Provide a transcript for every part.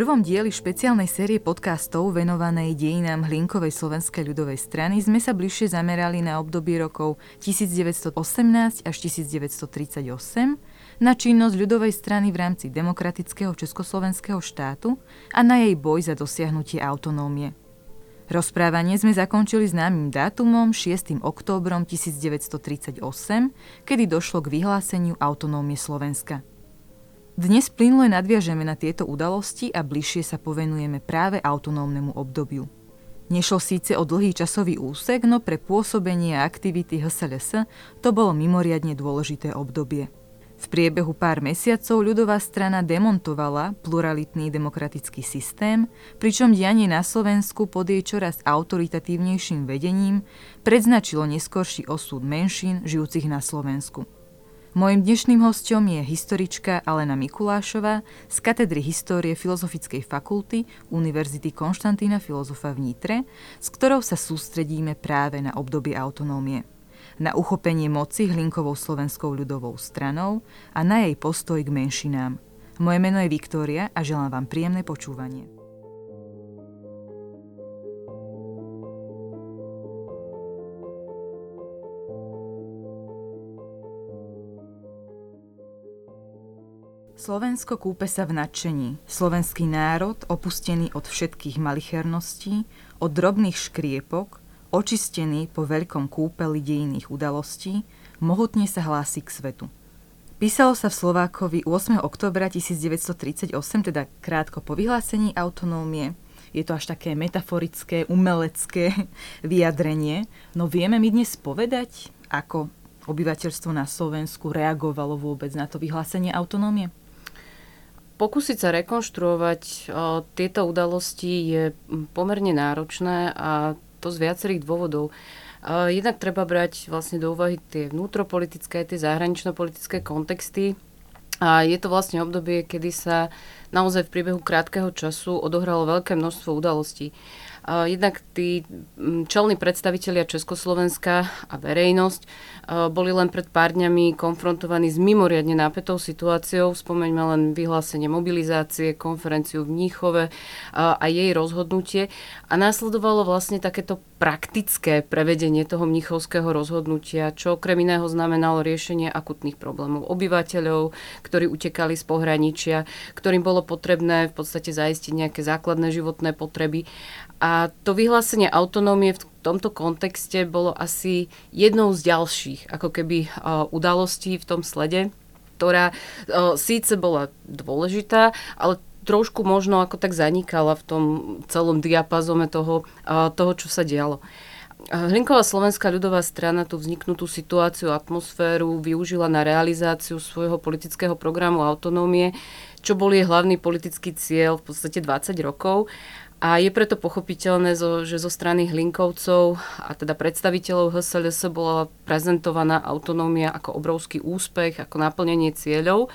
prvom dieli špeciálnej série podcastov venovanej dejinám Hlinkovej slovenskej ľudovej strany sme sa bližšie zamerali na obdobie rokov 1918 až 1938, na činnosť ľudovej strany v rámci demokratického československého štátu a na jej boj za dosiahnutie autonómie. Rozprávanie sme zakončili známym dátumom 6. októbrom 1938, kedy došlo k vyhláseniu autonómie Slovenska. Dnes plynule nadviažeme na tieto udalosti a bližšie sa povenujeme práve autonómnemu obdobiu. Nešlo síce o dlhý časový úsek, no pre pôsobenie a aktivity HSLS to bolo mimoriadne dôležité obdobie. V priebehu pár mesiacov ľudová strana demontovala pluralitný demokratický systém, pričom dianie na Slovensku pod jej čoraz autoritatívnejším vedením predznačilo neskorší osud menšín žijúcich na Slovensku. Mojím dnešným hostom je historička Alena Mikulášová z katedry histórie Filozofickej fakulty Univerzity Konštantína Filozofa v Nitre, s ktorou sa sústredíme práve na obdobie autonómie na uchopenie moci Hlinkovou slovenskou ľudovou stranou a na jej postoj k menšinám. Moje meno je Viktória a želám vám príjemné počúvanie. Slovensko kúpe sa v nadšení. Slovenský národ, opustený od všetkých malicherností, od drobných škriepok, očistený po veľkom kúpeli dejinných udalostí, mohutne sa hlási k svetu. Písalo sa v Slovákovi 8. oktobra 1938, teda krátko po vyhlásení autonómie. Je to až také metaforické, umelecké vyjadrenie. No vieme my dnes povedať, ako obyvateľstvo na Slovensku reagovalo vôbec na to vyhlásenie autonómie? Pokúsiť sa rekonštruovať o, tieto udalosti je pomerne náročné a to z viacerých dôvodov. O, jednak treba brať vlastne do úvahy tie vnútropolitické, tie zahranično-politické kontexty. A je to vlastne obdobie, kedy sa naozaj v priebehu krátkeho času odohralo veľké množstvo udalostí. Jednak tí čelní predstavitelia Československa a verejnosť boli len pred pár dňami konfrontovaní s mimoriadne nápetou situáciou. Spomeňme len vyhlásenie mobilizácie, konferenciu v Mníchove a jej rozhodnutie. A následovalo vlastne takéto praktické prevedenie toho mnichovského rozhodnutia, čo okrem iného znamenalo riešenie akutných problémov obyvateľov, ktorí utekali z pohraničia, ktorým bolo potrebné v podstate zaistiť nejaké základné životné potreby. A to vyhlásenie autonómie v tomto kontexte bolo asi jednou z ďalších ako keby udalostí v tom slede, ktorá síce bola dôležitá, ale trošku možno ako tak zanikala v tom celom diapazome toho, toho čo sa dialo. Hlinková slovenská ľudová strana tú vzniknutú situáciu, atmosféru využila na realizáciu svojho politického programu autonómie, čo bol jej hlavný politický cieľ v podstate 20 rokov. A je preto pochopiteľné, že zo strany Hlinkovcov a teda predstaviteľov HSLS bola prezentovaná autonómia ako obrovský úspech, ako naplnenie cieľov.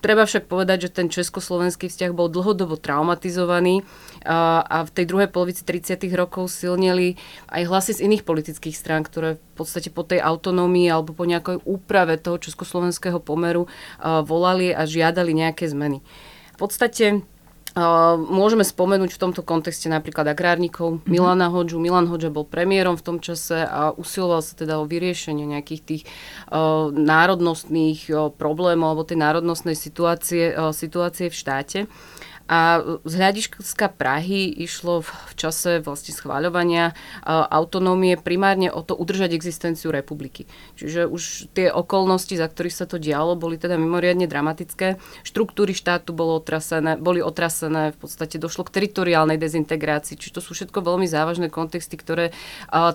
Treba však povedať, že ten československý vzťah bol dlhodobo traumatizovaný a v tej druhej polovici 30. rokov silnili aj hlasy z iných politických strán, ktoré v podstate po tej autonómii alebo po nejakej úprave toho československého pomeru volali a žiadali nejaké zmeny. V podstate Môžeme spomenúť v tomto kontexte napríklad agrárnikov mm-hmm. Milana Hodžu. Milan Hodža bol premiérom v tom čase a usiloval sa teda o vyriešenie nejakých tých uh, národnostných uh, problémov alebo tej národnostnej situácie, uh, situácie v štáte. A z hľadiska Prahy išlo v čase vlastne schváľovania autonómie primárne o to udržať existenciu republiky. Čiže už tie okolnosti, za ktorých sa to dialo, boli teda mimoriadne dramatické. Štruktúry štátu bolo otrasené, boli otrasené, v podstate došlo k teritoriálnej dezintegrácii, čiže to sú všetko veľmi závažné kontexty, ktoré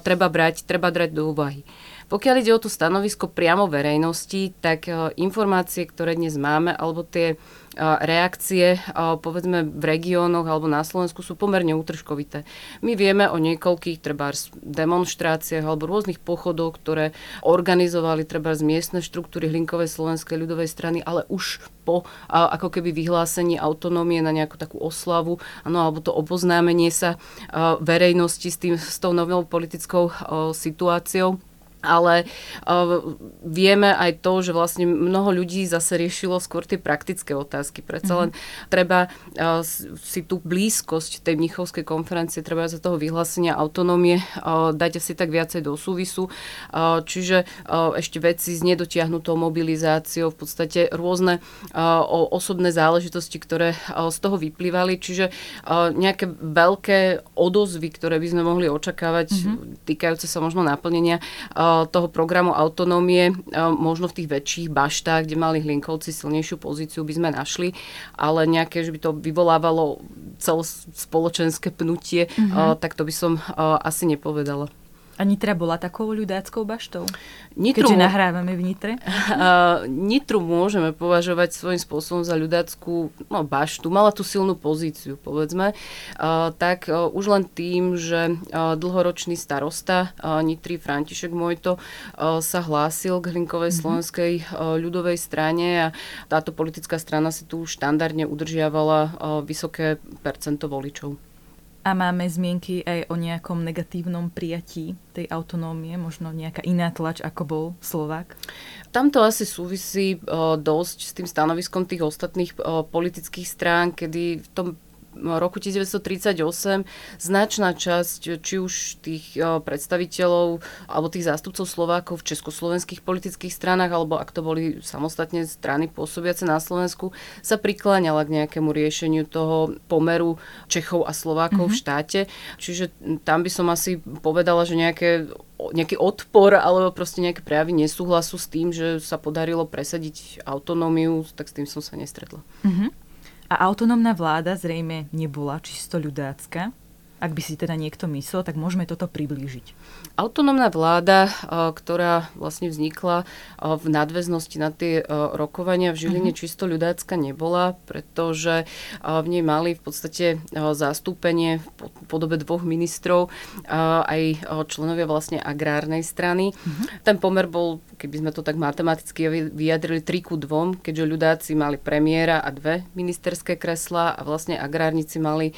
treba brať, treba brať do úvahy. Pokiaľ ide o to stanovisko priamo verejnosti, tak informácie, ktoré dnes máme, alebo tie reakcie povedzme v regiónoch alebo na Slovensku sú pomerne útržkovité. My vieme o niekoľkých treba demonstráciách alebo rôznych pochodoch, ktoré organizovali treba z miestne štruktúry Hlinkovej slovenskej ľudovej strany, ale už po ako keby vyhlásení autonómie na nejakú takú oslavu, ano, alebo to oboznámenie sa verejnosti s, tým, s tou novou politickou situáciou. Ale uh, vieme aj to, že vlastne mnoho ľudí zase riešilo skôr tie praktické otázky. Predsa len mm-hmm. treba uh, si tú blízkosť tej Mnichovskej konferencie, treba za toho vyhlásenia autonómie uh, dať asi tak viacej do súvisu. Uh, čiže uh, ešte veci s nedotiahnutou mobilizáciou, v podstate rôzne uh, osobné záležitosti, ktoré uh, z toho vyplývali. Čiže uh, nejaké veľké odozvy, ktoré by sme mohli očakávať, mm-hmm. týkajúce sa možno naplnenia uh, toho programu autonómie, možno v tých väčších baštách, kde mali Hlinkovci silnejšiu pozíciu, by sme našli, ale nejaké, že by to vyvolávalo celospoločenské pnutie, mm-hmm. tak to by som asi nepovedala. A Nitra bola takou ľudáckou baštou? Nitru, Keďže nahrávame v Nitre? Uh, Nitru môžeme považovať svojím spôsobom za ľudáckú no, baštu. Mala tú silnú pozíciu, povedzme. Uh, tak uh, už len tým, že uh, dlhoročný starosta uh, Nitry František Mojto uh, sa hlásil k Hlinkovej mm-hmm. slovenskej uh, ľudovej strane a táto politická strana si tu štandardne udržiavala uh, vysoké percento voličov. A máme zmienky aj o nejakom negatívnom prijatí tej autonómie, možno nejaká iná tlač, ako bol Slovák? Tam to asi súvisí o, dosť s tým stanoviskom tých ostatných o, politických strán, kedy v tom roku 1938 značná časť či už tých predstaviteľov alebo tých zástupcov Slovákov v československých politických stranách alebo ak to boli samostatne strany pôsobiace na Slovensku sa prikláňala k nejakému riešeniu toho pomeru Čechov a Slovákov mm-hmm. v mhm. štáte. Čiže tam by som asi povedala, že nejaké nejaký odpor alebo proste nejaké prejavy nesúhlasu s tým, že sa podarilo presadiť autonómiu, tak s tým som sa nestretla. Mm-hmm. A autonómna vláda zrejme nebola čisto ľudácka. Ak by si teda niekto myslel, tak môžeme toto priblížiť. Autonómna vláda, ktorá vlastne vznikla v nadväznosti na tie rokovania v Žiline, uh-huh. čisto ľudácka nebola, pretože v nej mali v podstate zastúpenie v podobe dvoch ministrov aj členovia vlastne agrárnej strany. Uh-huh. Ten pomer bol, keby sme to tak matematicky vyjadrili, 3 ku 2, keďže ľudáci mali premiéra a dve ministerské kreslá a vlastne agrárnici mali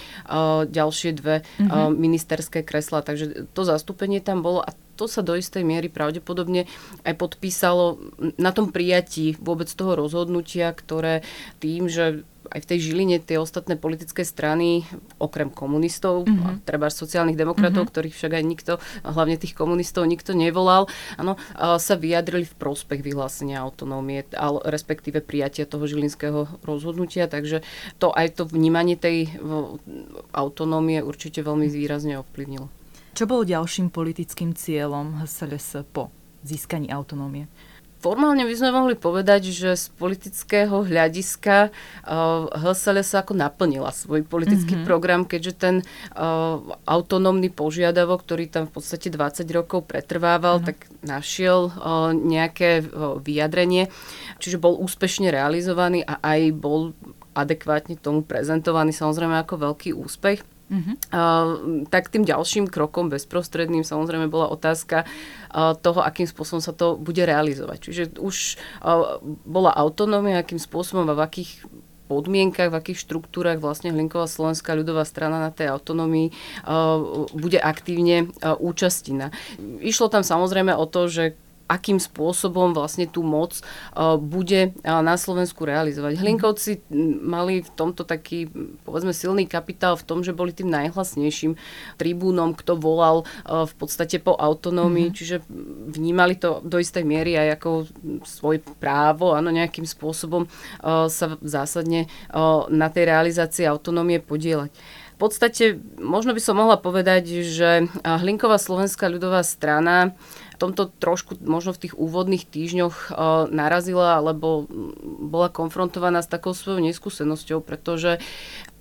ďalšie dve mm-hmm. ministerské kresla. Takže to zastúpenie tam bolo a to sa do istej miery pravdepodobne aj podpísalo na tom prijatí vôbec toho rozhodnutia, ktoré tým, že aj v tej Žiline tie ostatné politické strany, okrem komunistov, mm-hmm. treba sociálnych demokratov, mm-hmm. ktorých však aj nikto, hlavne tých komunistov, nikto nevolal, ano, sa vyjadrili v prospech vyhlásenia autonómie, ale respektíve prijatia toho žilinského rozhodnutia, takže to aj to vnímanie tej autonómie určite veľmi výrazne ovplyvnilo. Čo bol ďalším politickým cieľom HSLS po získaní autonómie? Formálne by sme mohli povedať, že z politického hľadiska uh, HSLS ako naplnila svoj politický mm-hmm. program, keďže ten uh, autonómny požiadavok, ktorý tam v podstate 20 rokov pretrvával, mm-hmm. tak našiel uh, nejaké uh, vyjadrenie, čiže bol úspešne realizovaný a aj bol adekvátne tomu prezentovaný samozrejme ako veľký úspech. Uh, tak tým ďalším krokom bezprostredným samozrejme bola otázka uh, toho, akým spôsobom sa to bude realizovať. Čiže už uh, bola autonómia, akým spôsobom a v akých podmienkach, v akých štruktúrach vlastne Hlinková slovenská ľudová strana na tej autonómii uh, bude aktívne uh, účastina. Išlo tam samozrejme o to, že akým spôsobom vlastne tú moc uh, bude uh, na Slovensku realizovať. Mhm. Hlinkovci mali v tomto taký, povedzme, silný kapitál v tom, že boli tým najhlasnejším tribúnom, kto volal uh, v podstate po autonómii, mm-hmm. čiže vnímali to do istej miery aj ako svoje právo, áno, nejakým spôsobom sa zásadne na tej realizácii autonómie podielať. V podstate možno by som mohla povedať, že Hlinková slovenská ľudová strana tomto trošku možno v tých úvodných týždňoch uh, narazila, alebo bola konfrontovaná s takou svojou neskúsenosťou, pretože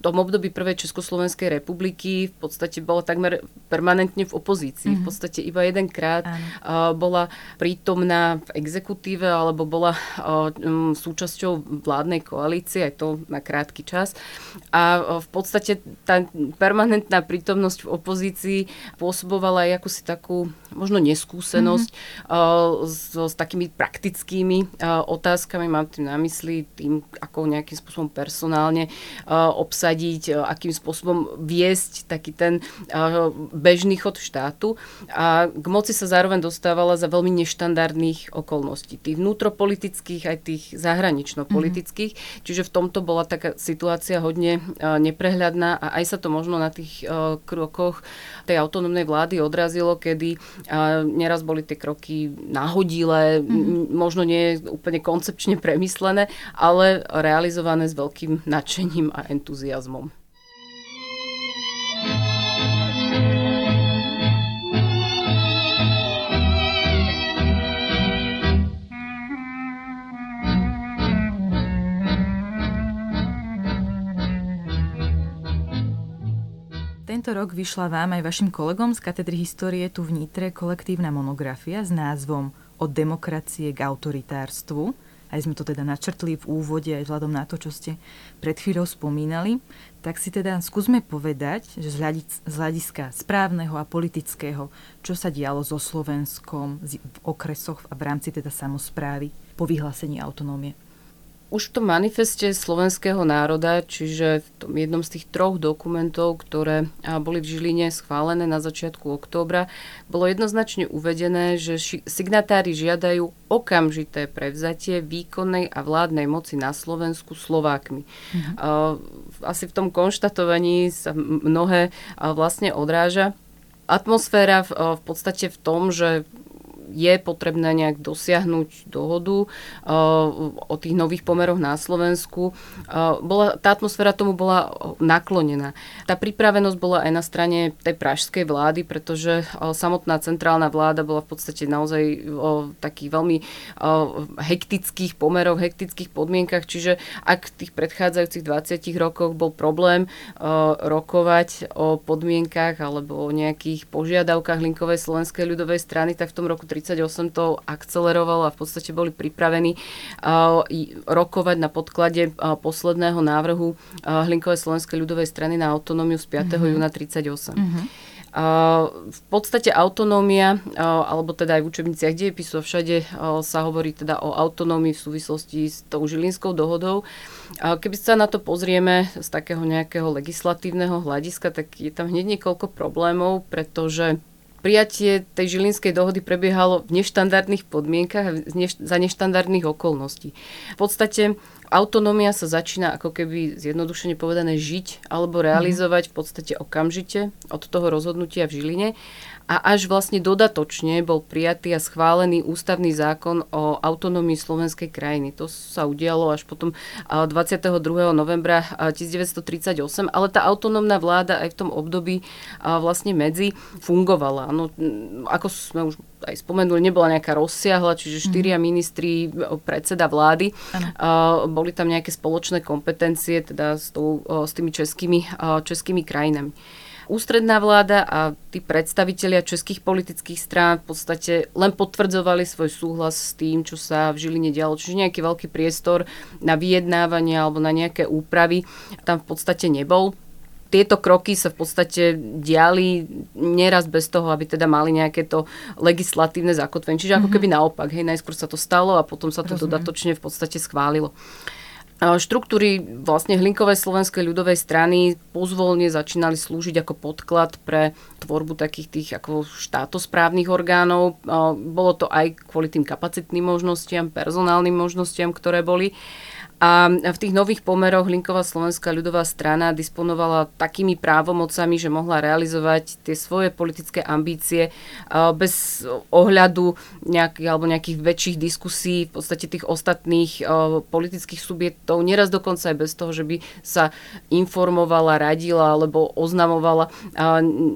tom období prvej Československej republiky v podstate bola takmer permanentne v opozícii. Mm-hmm. V mhm. podstate iba jedenkrát uh, bola prítomná v exekutíve alebo bola uh, um, súčasťou vládnej koalície, aj to na krátky čas. A uh, v podstate tá permanentná prítomnosť v opozícii pôsobovala aj akúsi takú možno neskúsenosť skúsenosť mm-hmm. so, s takými praktickými otázkami, mám tým na mysli tým, ako nejakým spôsobom personálne obsadiť, akým spôsobom viesť taký ten bežný chod štátu. A k moci sa zároveň dostávala za veľmi neštandardných okolností. Tých vnútropolitických, aj tých zahranično-politických. Mm-hmm. Čiže v tomto bola taká situácia hodne neprehľadná a aj sa to možno na tých krokoch tej autonómnej vlády odrazilo, kedy neraz boli tie kroky náhodilé, mm-hmm. možno nie úplne koncepčne premyslené, ale realizované s veľkým nadšením a entuziasmom. Tento rok vyšla vám aj vašim kolegom z katedry histórie tu v Nitre kolektívna monografia s názvom Od demokracie k autoritárstvu. Aj sme to teda načrtli v úvode, aj vzhľadom na to, čo ste pred chvíľou spomínali. Tak si teda skúsme povedať, že z hľadiska správneho a politického, čo sa dialo so Slovenskom v okresoch a v rámci teda samozprávy po vyhlásení autonómie už v tom manifeste slovenského národa, čiže v tom jednom z tých troch dokumentov, ktoré boli v Žiline schválené na začiatku októbra, bolo jednoznačne uvedené, že signatári žiadajú okamžité prevzatie výkonnej a vládnej moci na Slovensku Slovákmi. Mhm. Asi v tom konštatovaní sa mnohé vlastne odráža. Atmosféra v, v podstate v tom, že je potrebné nejak dosiahnuť dohodu uh, o tých nových pomeroch na Slovensku. Uh, bola, tá atmosféra tomu bola naklonená. Tá pripravenosť bola aj na strane tej pražskej vlády, pretože uh, samotná centrálna vláda bola v podstate naozaj o takých veľmi hektických pomeroch, hektických podmienkach, čiže ak v tých predchádzajúcich 20 rokoch bol problém rokovať o podmienkach alebo o nejakých požiadavkách linkovej slovenskej ľudovej strany, tak v tom roku 38 to akcelerovalo a v podstate boli pripravení rokovať na podklade posledného návrhu Hlinkovej slovenskej ľudovej strany na autonómiu z 5. Mm-hmm. júna 38. Mm-hmm. V podstate autonómia, alebo teda aj v učebniciach dejepisu všade sa hovorí teda o autonómii v súvislosti s tou Žilinskou dohodou. Keby sa na to pozrieme z takého nejakého legislatívneho hľadiska, tak je tam hneď niekoľko problémov, pretože prijatie tej Žilinskej dohody prebiehalo v neštandardných podmienkach a za neštandardných okolností. V podstate autonómia sa začína ako keby zjednodušene povedané žiť alebo realizovať v podstate okamžite od toho rozhodnutia v Žiline a až vlastne dodatočne bol prijatý a schválený ústavný zákon o autonómii slovenskej krajiny. To sa udialo až potom 22. novembra 1938, ale tá autonómna vláda aj v tom období vlastne medzi fungovala. No, ako sme už aj spomenuli, nebola nejaká rozsiahla, čiže štyria mm. ministri, predseda vlády. Ano. Boli tam nejaké spoločné kompetencie teda s, tou, s tými českými, českými krajinami ústredná vláda a tí predstavitelia českých politických strán v podstate len potvrdzovali svoj súhlas s tým, čo sa v Žiline dialo. Čiže nejaký veľký priestor na vyjednávanie alebo na nejaké úpravy tam v podstate nebol tieto kroky sa v podstate diali neraz bez toho, aby teda mali nejaké to legislatívne zakotvenie. Čiže ako mhm. keby naopak, hej, najskôr sa to stalo a potom sa to Rozumiem. dodatočne v podstate schválilo. Štruktúry vlastne Hlinkovej slovenskej ľudovej strany pozvolne začínali slúžiť ako podklad pre tvorbu takých tých ako štátosprávnych orgánov. Bolo to aj kvôli tým kapacitným možnostiam, personálnym možnostiam, ktoré boli. A v tých nových pomeroch Linková slovenská ľudová strana disponovala takými právomocami, že mohla realizovať tie svoje politické ambície bez ohľadu nejakých, alebo nejakých väčších diskusí v podstate tých ostatných politických subjektov, neraz dokonca aj bez toho, že by sa informovala, radila alebo oznamovala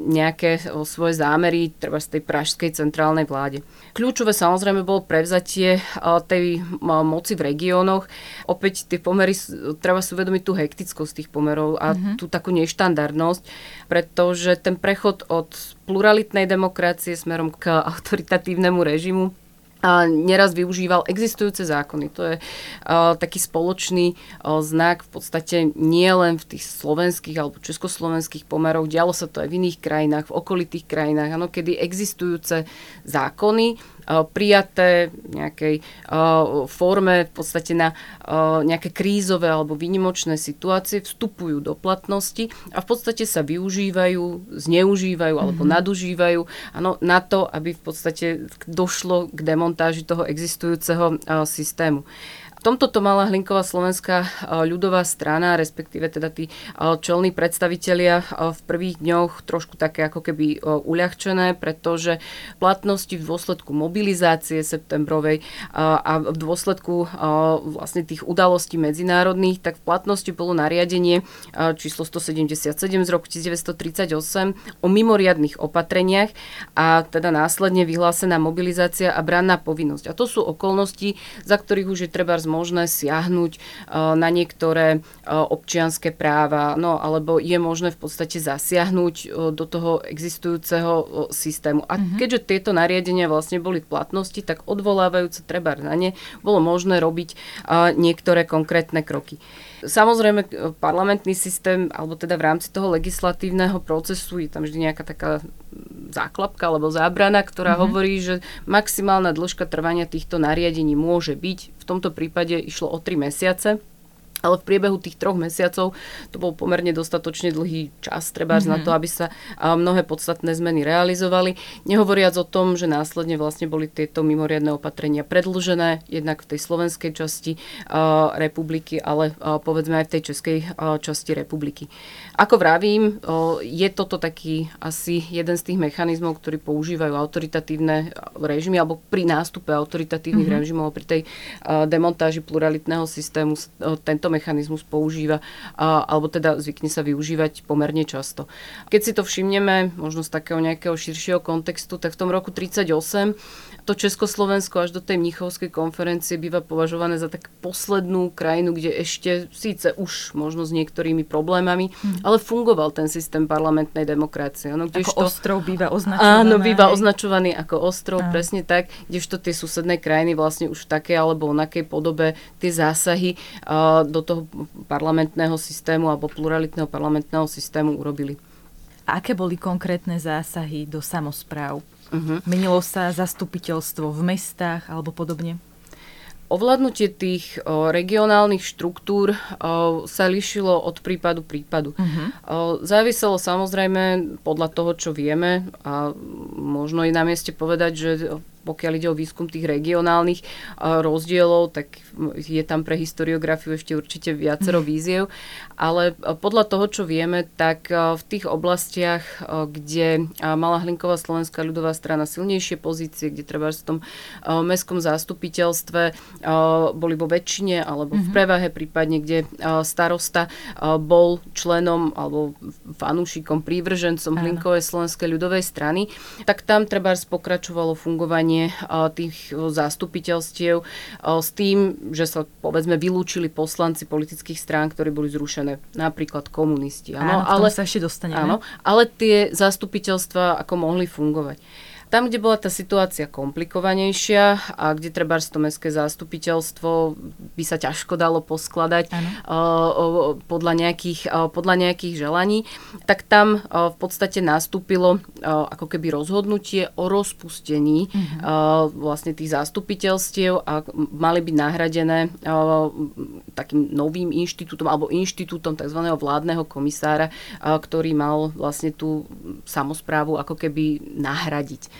nejaké svoje zámery treba z tej pražskej centrálnej vláde. Kľúčové samozrejme bolo prevzatie tej moci v regiónoch. Opäť opäť tie pomery, treba si uvedomiť tú hektickosť tých pomerov a mm-hmm. tú takú neštandardnosť, pretože ten prechod od pluralitnej demokracie smerom k autoritatívnemu režimu a neraz využíval existujúce zákony. To je uh, taký spoločný uh, znak v podstate nie len v tých slovenských alebo československých pomeroch, dialo sa to aj v iných krajinách, v okolitých krajinách, ano, kedy existujúce zákony prijaté v nejakej forme v podstate na nejaké krízové alebo výnimočné situácie vstupujú do platnosti a v podstate sa využívajú, zneužívajú alebo mm-hmm. nadužívajú ano, na to, aby v podstate došlo k demontáži toho existujúceho systému. V tomto to mala Hlinková slovenská e, ľudová strana, respektíve teda tí e, čelní predstavitelia e, v prvých dňoch trošku také ako keby uľahčené, pretože platnosti v dôsledku mobilizácie septembrovej a v dôsledku vlastne tých udalostí medzinárodných, tak v platnosti bolo nariadenie číslo 177 z roku 1938 o mimoriadných opatreniach a teda následne vyhlásená mobilizácia a branná povinnosť. A to sú okolnosti, za ktorých už je treba možné siahnuť eh, na niektoré eh, občianské práva, no alebo je možné v podstate zasiahnuť eh, do toho existujúceho systému. A mm-hmm. keďže tieto nariadenia vlastne boli v platnosti, tak odvolávajúce treba na ne bolo možné robiť niektoré konkrétne kroky. Samozrejme, parlamentný systém, alebo teda v rámci toho legislatívneho procesu je tam vždy nejaká taká záklapka alebo zábrana, ktorá mm-hmm. hovorí, že maximálna dĺžka trvania týchto nariadení môže byť. V tomto prípade išlo o 3 mesiace ale v priebehu tých troch mesiacov to bol pomerne dostatočne dlhý čas, treba mm-hmm. na to, aby sa mnohé podstatné zmeny realizovali. Nehovoriac o tom, že následne vlastne boli tieto mimoriadne opatrenia predlžené, jednak v tej slovenskej časti uh, republiky, ale uh, povedzme aj v tej českej uh, časti republiky. Ako vravím, je toto taký asi jeden z tých mechanizmov, ktorý používajú autoritatívne režimy, alebo pri nástupe autoritatívnych mm-hmm. režimov, pri tej demontáži pluralitného systému uh, tento mechanizmus používa, a, alebo teda zvykne sa využívať pomerne často. Keď si to všimneme, možno z takého nejakého širšieho kontextu, tak v tom roku 38 to Československo až do tej Mnichovskej konferencie býva považované za tak poslednú krajinu, kde ešte síce už možno s niektorými problémami, hmm. ale fungoval ten systém parlamentnej demokracie. Ano, ako to, ostrov býva označovaný. Áno, býva označovaný ako ostrov, Áno. presne tak, kdežto tie susedné krajiny vlastne už v takej alebo onakej podobe tie zásahy uh, do toho parlamentného systému alebo pluralitného parlamentného systému urobili. Aké boli konkrétne zásahy do samozpráv? Uh-huh. Menilo sa zastupiteľstvo v mestách alebo podobne? Ovládnutie tých o, regionálnych štruktúr o, sa lišilo od prípadu prípadu. Uh-huh. O, záviselo samozrejme podľa toho, čo vieme a možno je na mieste povedať, že pokiaľ ide o výskum tých regionálnych rozdielov, tak je tam pre historiografiu ešte určite viacero víziev, ale podľa toho, čo vieme, tak v tých oblastiach, kde mala Hlinková slovenská ľudová strana silnejšie pozície, kde treba v tom mestskom zástupiteľstve boli vo väčšine alebo v mhm. prevahe, prípadne kde starosta bol členom alebo fanúšikom, prívržencom Hlinkovej slovenskej ľudovej strany, tak tam treba pokračovalo fungovanie fungovanie tých zastupiteľstiev s tým, že sa povedzme vylúčili poslanci politických strán, ktorí boli zrušené, napríklad komunisti. Áno, áno ale sa ešte dostaneme. Áno, ale tie zastupiteľstva ako mohli fungovať. Tam, kde bola tá situácia komplikovanejšia a kde treba to mestské zastupiteľstvo by sa ťažko dalo poskladať uh, podľa, nejakých, uh, podľa nejakých želaní, tak tam uh, v podstate nastúpilo ako keby rozhodnutie o rozpustení uh-huh. uh, vlastne tých zastupiteľstiev a mali byť nahradené takým novým inštitútom alebo inštitútom tzv. vládneho komisára, ktorý mal vlastne tú samozprávu ako keby nahradiť.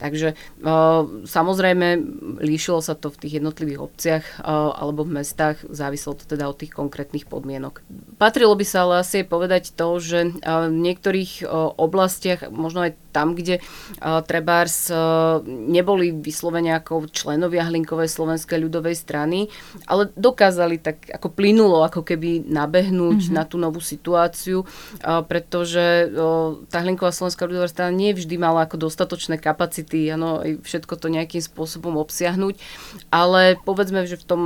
Takže samozrejme líšilo sa to v tých jednotlivých obciach alebo v mestách, záviselo to teda od tých konkrétnych podmienok. Patrilo by sa ale asi povedať to, že v niektorých oblastiach, možno aj tam, kde trebárs neboli vyslovene ako členovia Hlinkovej slovenskej ľudovej strany, ale dokázali tak ako plynulo ako keby nabehnúť mm-hmm. na tú novú situáciu, pretože tá Hlinková slovenská ľudová strana nie vždy mala ako dostatočné kapacity, ano, všetko to nejakým spôsobom obsiahnuť, ale povedzme, že v tom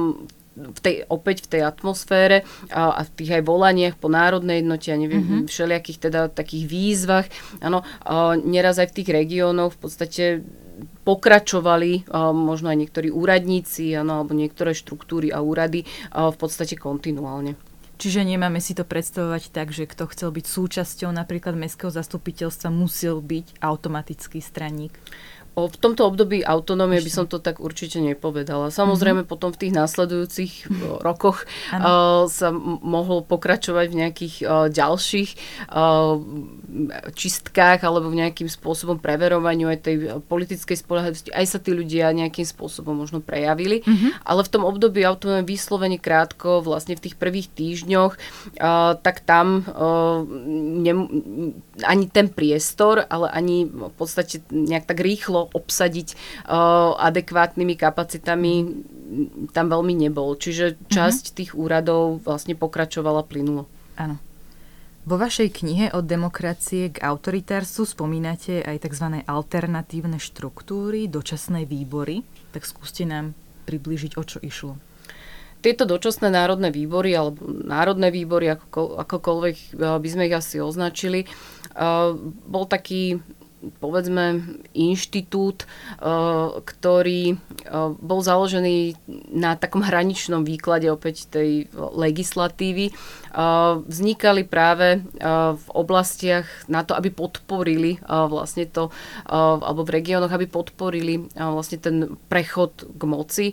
v tej, opäť v tej atmosfére a, a v tých aj volaniach po národnej jednote a neviem, mm-hmm. všelijakých teda takých výzvach, áno, neraz aj v tých regiónoch v podstate pokračovali možno aj niektorí úradníci ano, alebo niektoré štruktúry a úrady v podstate kontinuálne. Čiže nemáme si to predstavovať tak, že kto chcel byť súčasťou napríklad mestského zastupiteľstva, musel byť automatický straník. O, v tomto období autonómie by som to tak určite nepovedala. Samozrejme mm-hmm. potom v tých následujúcich rokoch uh, sa m- mohol pokračovať v nejakých uh, ďalších uh, čistkách alebo v nejakým spôsobom preverovaniu aj tej politickej spolahlivosti. Aj sa tí ľudia nejakým spôsobom možno prejavili. Mm-hmm. Ale v tom období autonómie vyslovene krátko, vlastne v tých prvých týždňoch, uh, tak tam uh, ne, ani ten priestor, ale ani v podstate nejak tak rýchlo obsadiť uh, adekvátnymi kapacitami tam veľmi nebol. Čiže časť mm-hmm. tých úradov vlastne pokračovala plynulo. Áno. Vo vašej knihe od demokracie k autoritárstvu spomínate aj tzv. alternatívne štruktúry, dočasné výbory. Tak skúste nám približiť, o čo išlo. Tieto dočasné národné výbory, alebo národné výbory, ako, akokoľvek by sme ich asi označili, uh, bol taký povedzme inštitút, eh, ktorý eh, bol založený na takom hraničnom výklade opäť tej legislatívy. Eh, vznikali práve v oblastiach na to, aby podporili vlastne to, alebo v regiónoch, aby podporili vlastne ten prechod k moci.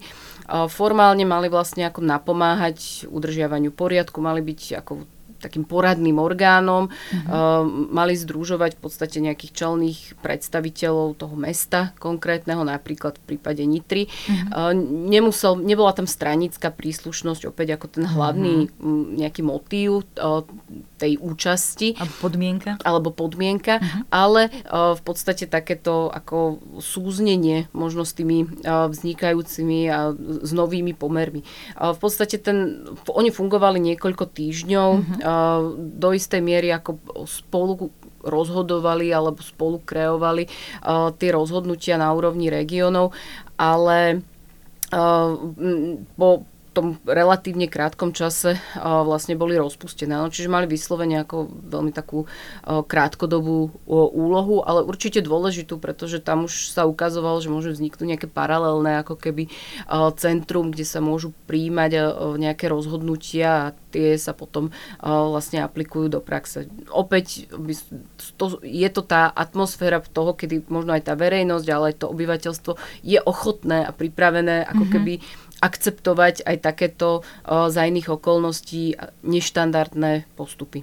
Formálne mali vlastne ako napomáhať udržiavaniu poriadku, mali byť ako takým poradným orgánom. Mm-hmm. Uh, mali združovať v podstate nejakých čelných predstaviteľov toho mesta konkrétneho, napríklad v prípade Nitry. Mm-hmm. Uh, nemusel, nebola tam stranická príslušnosť opäť ako ten hlavný mm-hmm. nejaký motív uh, tej účasti. Alebo podmienka. Alebo podmienka, uh-huh. ale uh, v podstate takéto ako súznenie možno s tými uh, vznikajúcimi a s novými pomermi. Uh, v podstate ten, oni fungovali niekoľko týždňov, uh-huh do istej miery ako spolu rozhodovali alebo spolu kreovali uh, tie rozhodnutia na úrovni regiónov, ale uh, po tom relatívne krátkom čase vlastne boli rozpustené. No, čiže mali vyslovene ako veľmi takú krátkodobú úlohu, ale určite dôležitú, pretože tam už sa ukazovalo, že môžu vzniknúť nejaké paralelné ako keby centrum, kde sa môžu príjmať nejaké rozhodnutia a tie sa potom vlastne aplikujú do praxe. Opäť je to tá atmosféra toho, kedy možno aj tá verejnosť, ale aj to obyvateľstvo je ochotné a pripravené ako mm-hmm. keby akceptovať aj takéto za iných okolností neštandardné postupy.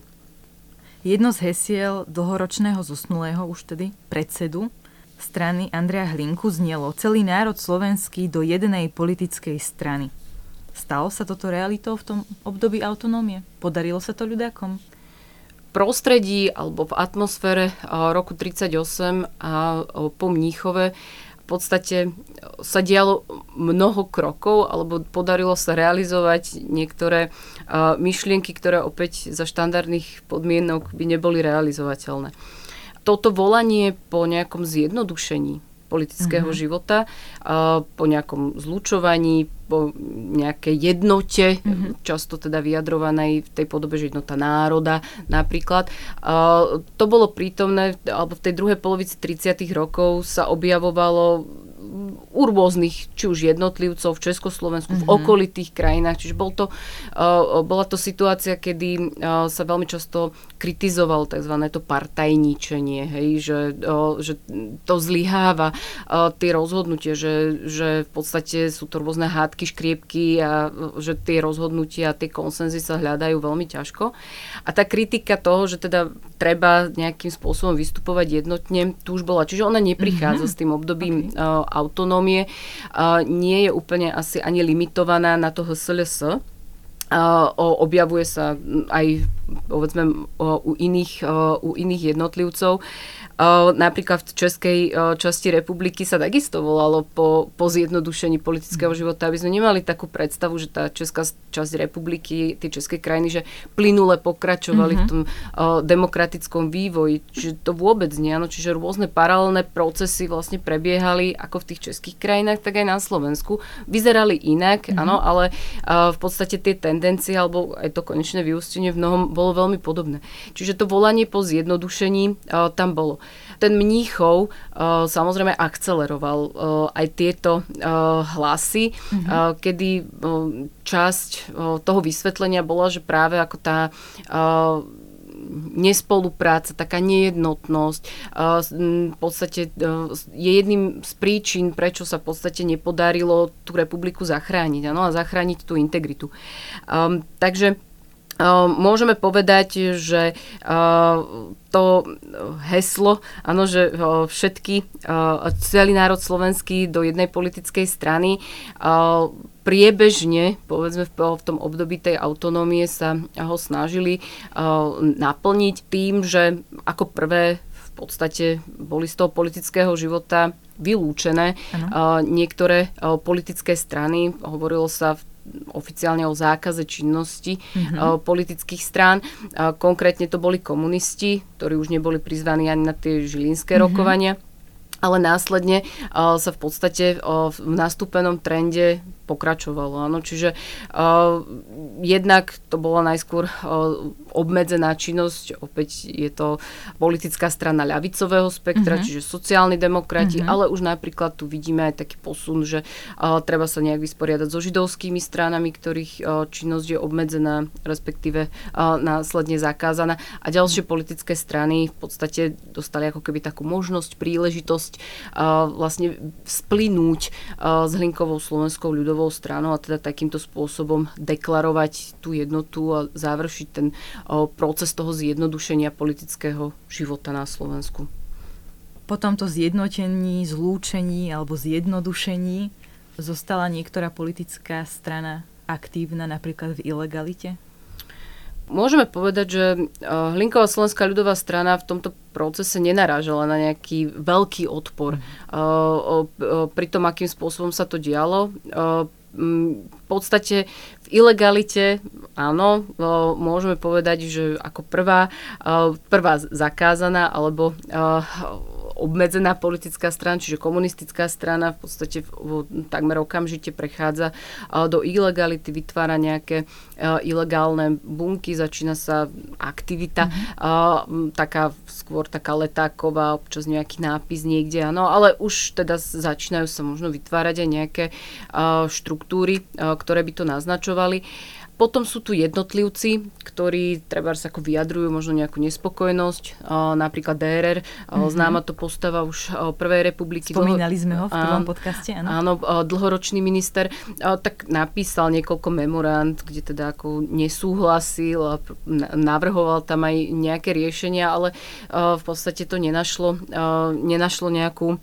Jedno z hesiel dlhoročného zosnulého už tedy predsedu strany Andrea Hlinku znelo celý národ slovenský do jednej politickej strany. Stalo sa toto realitou v tom období autonómie? Podarilo sa to ľudákom? prostredí alebo v atmosfére roku 1938 a po Mníchove podstate sa dialo mnoho krokov, alebo podarilo sa realizovať niektoré uh, myšlienky, ktoré opäť za štandardných podmienok by neboli realizovateľné. Toto volanie po nejakom zjednodušení politického mm-hmm. života, uh, po nejakom zlučovaní, po nejakej jednote, mm-hmm. často teda vyjadrovanej v tej podobe, že jednota národa napríklad. Uh, to bolo prítomné, alebo v tej druhej polovici 30. rokov sa objavovalo u rôznych, či už jednotlivcov v Československu, mm-hmm. v mhm. okolitých krajinách. Čiže bol to, uh, bola to situácia, kedy uh, sa veľmi často kritizovalo tzv. to partajníčenie, hej, že, uh, že to zlyháva uh, tie rozhodnutie, že, že v podstate sú to rôzne hádky, škriepky a uh, že tie rozhodnutia, tie konsenzy sa hľadajú veľmi ťažko. A tá kritika toho, že teda treba nejakým spôsobom vystupovať jednotne, tu už bola. Čiže ona neprichádza mm-hmm. s tým obdobím okay. uh, autonómie, uh, nie je úplne asi ani limitovaná na toho SLS, Uh, objavuje sa aj povedzme u iných, u iných jednotlivcov. Napríklad v Českej časti republiky sa takisto volalo po, po zjednodušení politického mhm. života, aby sme nemali takú predstavu, že tá Česká časť republiky, tie české krajiny, že plynule pokračovali mm-hmm. v mhm. tom uh, demokratickom vývoji. Čiže to vôbec nie. Ano, čiže rôzne paralelné procesy vlastne prebiehali ako v tých českých krajinách, tak aj na Slovensku. Vyzerali inak, mm-hmm. áno, ale uh, v podstate tie tendencie alebo aj to konečné vyústenie v mnohom bolo veľmi podobné. Čiže to volanie po zjednodušení uh, tam bolo. Ten Mníchov samozrejme akceleroval aj tieto hlasy, mm-hmm. kedy časť toho vysvetlenia bola, že práve ako tá nespolupráca, taká nejednotnosť v podstate je jedným z príčin, prečo sa v podstate nepodarilo tú republiku zachrániť ano, a zachrániť tú integritu. Um, takže Môžeme povedať, že to heslo, áno, že všetky, celý národ slovenský do jednej politickej strany priebežne, povedzme v, v tom období tej autonómie sa ho snažili naplniť tým, že ako prvé v podstate boli z toho politického života vylúčené ano. niektoré politické strany. Hovorilo sa v oficiálne o zákaze činnosti mm-hmm. politických strán. Konkrétne to boli komunisti, ktorí už neboli prizvaní ani na tie žilinské mm-hmm. rokovania ale následne uh, sa v podstate uh, v nastúpenom trende pokračovalo. Áno. Čiže uh, jednak to bola najskôr uh, obmedzená činnosť, opäť je to politická strana ľavicového spektra, mm-hmm. čiže sociálni demokrati, mm-hmm. ale už napríklad tu vidíme aj taký posun, že uh, treba sa nejak vysporiadať so židovskými stranami, ktorých uh, činnosť je obmedzená, respektíve uh, následne zakázaná. A ďalšie politické strany v podstate dostali ako keby takú možnosť, príležitosť uh, vlastne splynúť uh, s Hlinkovou slovenskou ľudovou ľudovou stranou a teda takýmto spôsobom deklarovať tú jednotu a završiť ten proces toho zjednodušenia politického života na Slovensku. Po tomto zjednotení, zlúčení alebo zjednodušení zostala niektorá politická strana aktívna napríklad v ilegalite? Môžeme povedať, že Hlinková slovenská ľudová strana v tomto procese nenarážala na nejaký veľký odpor mm. pri tom, akým spôsobom sa to dialo. V podstate v ilegalite, áno, môžeme povedať, že ako prvá, prvá zakázaná alebo obmedzená politická strana, čiže komunistická strana v podstate v, takmer okamžite prechádza do ilegality, vytvára nejaké ilegálne bunky, začína sa aktivita, mm-hmm. taká skôr taká letáková, občas nejaký nápis niekde, áno, ale už teda začínajú sa možno vytvárať aj nejaké štruktúry, ktoré by to naznačovali. Potom sú tu jednotlivci, ktorí treba sa ako vyjadrujú možno nejakú nespokojnosť, napríklad DRR, mm-hmm. známa to postava už Prvej republiky. Spomínali sme ho v prvom podcaste, áno. Áno, dlhoročný minister, tak napísal niekoľko memorand, kde teda ako nesúhlasil a navrhoval tam aj nejaké riešenia, ale v podstate to nenašlo, nenašlo nejakú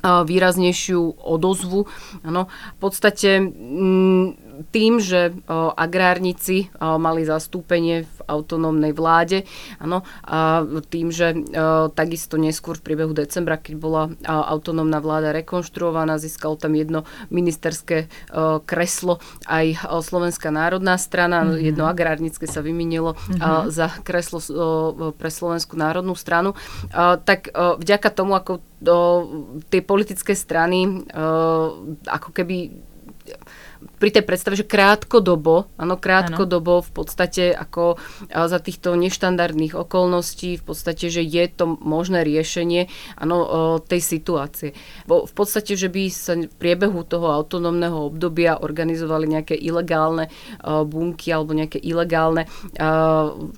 výraznejšiu odozvu. Ano, v podstate tým, že agrárnici mali zastúpenie v autonómnej vláde, ano, a tým, že takisto neskôr v priebehu decembra, keď bola autonómna vláda rekonštruovaná, získalo tam jedno ministerské kreslo aj Slovenská národná strana, mm-hmm. jedno agrárnické sa vymenilo mm-hmm. za kreslo pre Slovenskú národnú stranu, tak vďaka tomu, ako tie politické strany ako keby pri tej predstave, že krátkodobo, áno, krátkodobo v podstate ako za týchto neštandardných okolností, v podstate, že je to možné riešenie áno, tej situácie. V podstate, že by sa v priebehu toho autonómneho obdobia organizovali nejaké ilegálne bunky alebo nejaké ilegálne,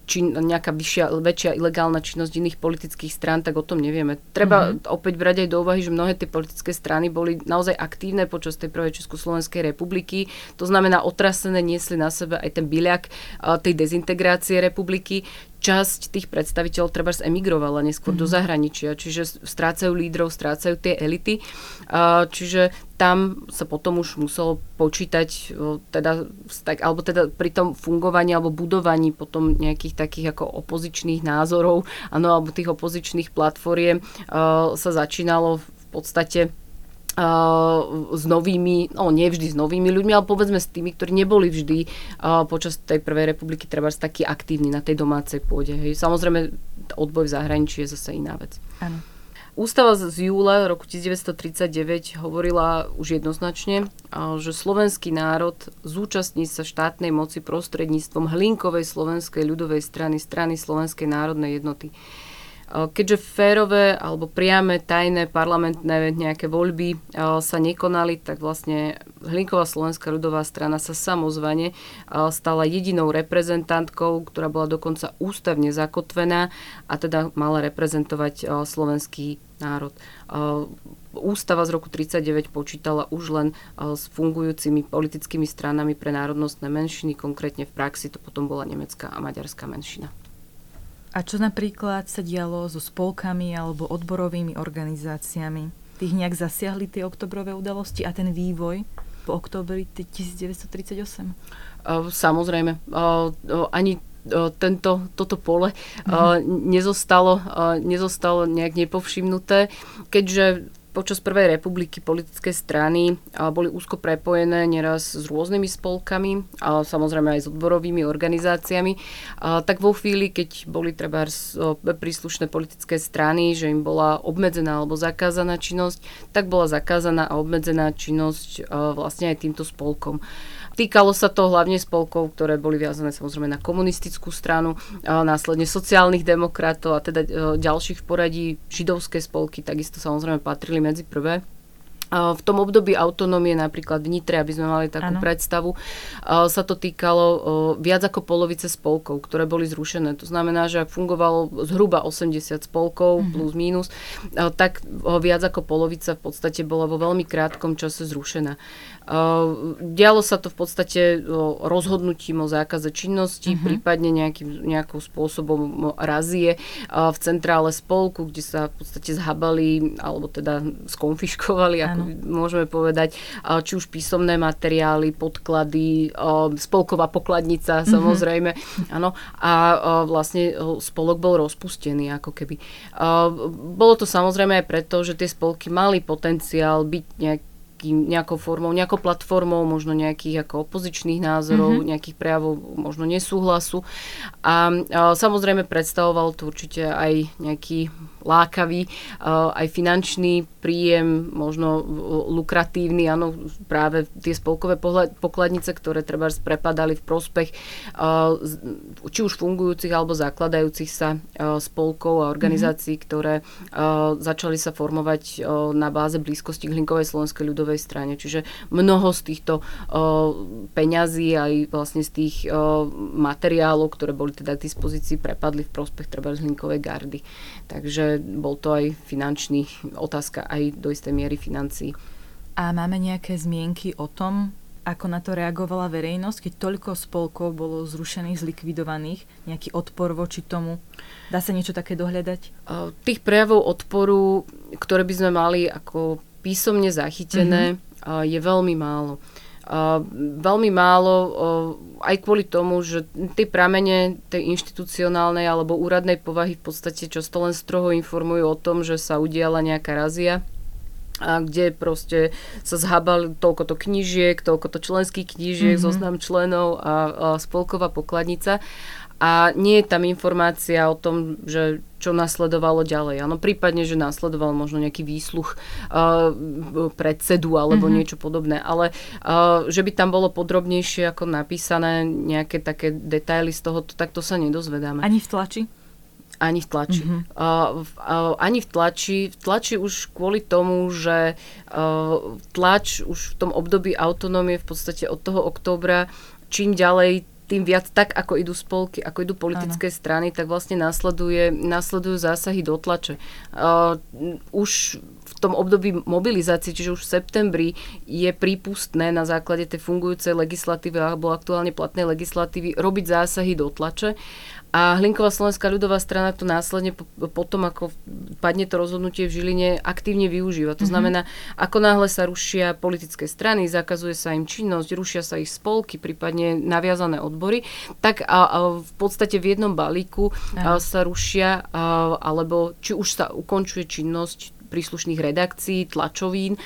či nejaká vyššia, väčšia ilegálna činnosť iných politických strán, tak o tom nevieme. Treba mm-hmm. opäť brať aj do úvahy, že mnohé tie politické strany boli naozaj aktívne počas tej prvej Československej republiky republiky. To znamená, otrasené niesli na sebe aj ten byľak tej dezintegrácie republiky. Časť tých predstaviteľov treba emigrovala neskôr mm-hmm. do mhm. zahraničia, čiže strácajú lídrov, strácajú tie elity. Čiže tam sa potom už muselo počítať, teda, tak, alebo teda pri tom fungovaní alebo budovaní potom nejakých takých ako opozičných názorov, ano, alebo tých opozičných platformiem sa začínalo v podstate s novými, no nie vždy s novými ľuďmi, ale povedzme s tými, ktorí neboli vždy uh, počas tej prvej republiky treba taký aktívni na tej domácej pôde. Hej. Samozrejme, odboj v zahraničí je zase iná vec. Áno. Ústava z júla roku 1939 hovorila už jednoznačne, že slovenský národ zúčastní sa štátnej moci prostredníctvom hlinkovej slovenskej ľudovej strany, strany Slovenskej národnej jednoty. Keďže férové alebo priame, tajné parlamentné nejaké voľby sa nekonali, tak vlastne Hlinková slovenská ľudová strana sa samozvane stala jedinou reprezentantkou, ktorá bola dokonca ústavne zakotvená a teda mala reprezentovať slovenský národ. Ústava z roku 39 počítala už len s fungujúcimi politickými stranami pre národnostné menšiny, konkrétne v praxi to potom bola nemecká a maďarská menšina. A čo napríklad sa dialo so spolkami alebo odborovými organizáciami? Tých nejak zasiahli tie oktobrové udalosti a ten vývoj po oktobri 1938? Samozrejme. Ani tento, toto pole mm-hmm. nezostalo, nezostalo nejak nepovšimnuté, keďže počas Prvej republiky politické strany boli úzko prepojené neraz s rôznymi spolkami, a samozrejme aj s odborovými organizáciami. Tak vo chvíli, keď boli treba príslušné politické strany, že im bola obmedzená alebo zakázaná činnosť, tak bola zakázaná a obmedzená činnosť vlastne aj týmto spolkom. Týkalo sa to hlavne spolkov, ktoré boli viazané samozrejme na komunistickú stranu, následne sociálnych demokratov a teda e, ďalších v poradí židovské spolky takisto samozrejme patrili medzi prvé. V tom období autonómie napríklad v Nitre, aby sme mali takú ano. predstavu, sa to týkalo viac ako polovice spolkov, ktoré boli zrušené. To znamená, že ak fungovalo zhruba 80 spolkov mm-hmm. plus minus, tak viac ako polovica v podstate bola vo veľmi krátkom čase zrušená. Dialo sa to v podstate rozhodnutím o zákaze činnosti, mm-hmm. prípadne nejakým, nejakým spôsobom razie v centrále spolku, kde sa v podstate zhabali alebo teda skonfiškovali, ako môžeme povedať, či už písomné materiály, podklady, spolková pokladnica mm-hmm. samozrejme. Áno, a vlastne spolok bol rozpustený ako keby. Bolo to samozrejme aj preto, že tie spolky mali potenciál byť nejak nejakým, nejakou formou, nejakou platformou, možno nejakých ako opozičných názorov, mm-hmm. nejakých prejavov možno nesúhlasu. A, a samozrejme predstavoval to určite aj nejaký lákavý, aj finančný príjem, možno lukratívny, áno, práve tie spolkové pokladnice, ktoré treba prepadali v prospech či už fungujúcich alebo zakladajúcich sa spolkov a organizácií, mm-hmm. ktoré začali sa formovať na báze blízkosti k Hlinkovej slovenskej ľudovej strane. Čiže mnoho z týchto peňazí aj vlastne z tých materiálov, ktoré boli teda k dispozícii, prepadli v prospech treba Hlinkovej gardy. Takže bol to aj finančný otázka aj do istej miery financií. A máme nejaké zmienky o tom, ako na to reagovala verejnosť, keď toľko spolkov bolo zrušených, zlikvidovaných, nejaký odpor voči tomu? Dá sa niečo také dohľadať? Tých prejavov odporu, ktoré by sme mali ako písomne zachytené, mm-hmm. je veľmi málo. Uh, veľmi málo, uh, aj kvôli tomu, že tie pramene tej inštitucionálnej alebo úradnej povahy v podstate často len stroho informujú o tom, že sa udiala nejaká razia a kde proste sa zhábali toľko to knížiek, toľko to členských knížiek, mm-hmm. zoznam členov a, a spolková pokladnica a nie je tam informácia o tom, že čo nasledovalo ďalej. Áno, prípadne, že nasledoval možno nejaký výsluch uh, predsedu alebo mm-hmm. niečo podobné, ale uh, že by tam bolo podrobnejšie ako napísané nejaké také detaily z toho, tak to sa nedozvedáme. Ani v tlači? Ani v tlači. Mm-hmm. Uh, uh, ani v tlači. V tlači už kvôli tomu, že uh, tlač už v tom období autonómie v podstate od toho októbra čím ďalej, tým viac tak, ako idú spolky, ako idú politické ano. strany, tak vlastne následuje, následujú zásahy do tlače. Uh, už v tom období mobilizácie, čiže už v septembri, je prípustné na základe tej fungujúcej legislatívy alebo aktuálne platnej legislatívy robiť zásahy do tlače. A Hlinková slovenská ľudová strana to následne po, potom, ako padne to rozhodnutie v Žiline, aktívne využíva. To mm-hmm. znamená, ako náhle sa rušia politické strany, zakazuje sa im činnosť, rušia sa ich spolky, prípadne naviazané odbory, tak a, a v podstate v jednom balíku a, sa rušia, a, alebo či už sa ukončuje činnosť príslušných redakcií, tlačovín,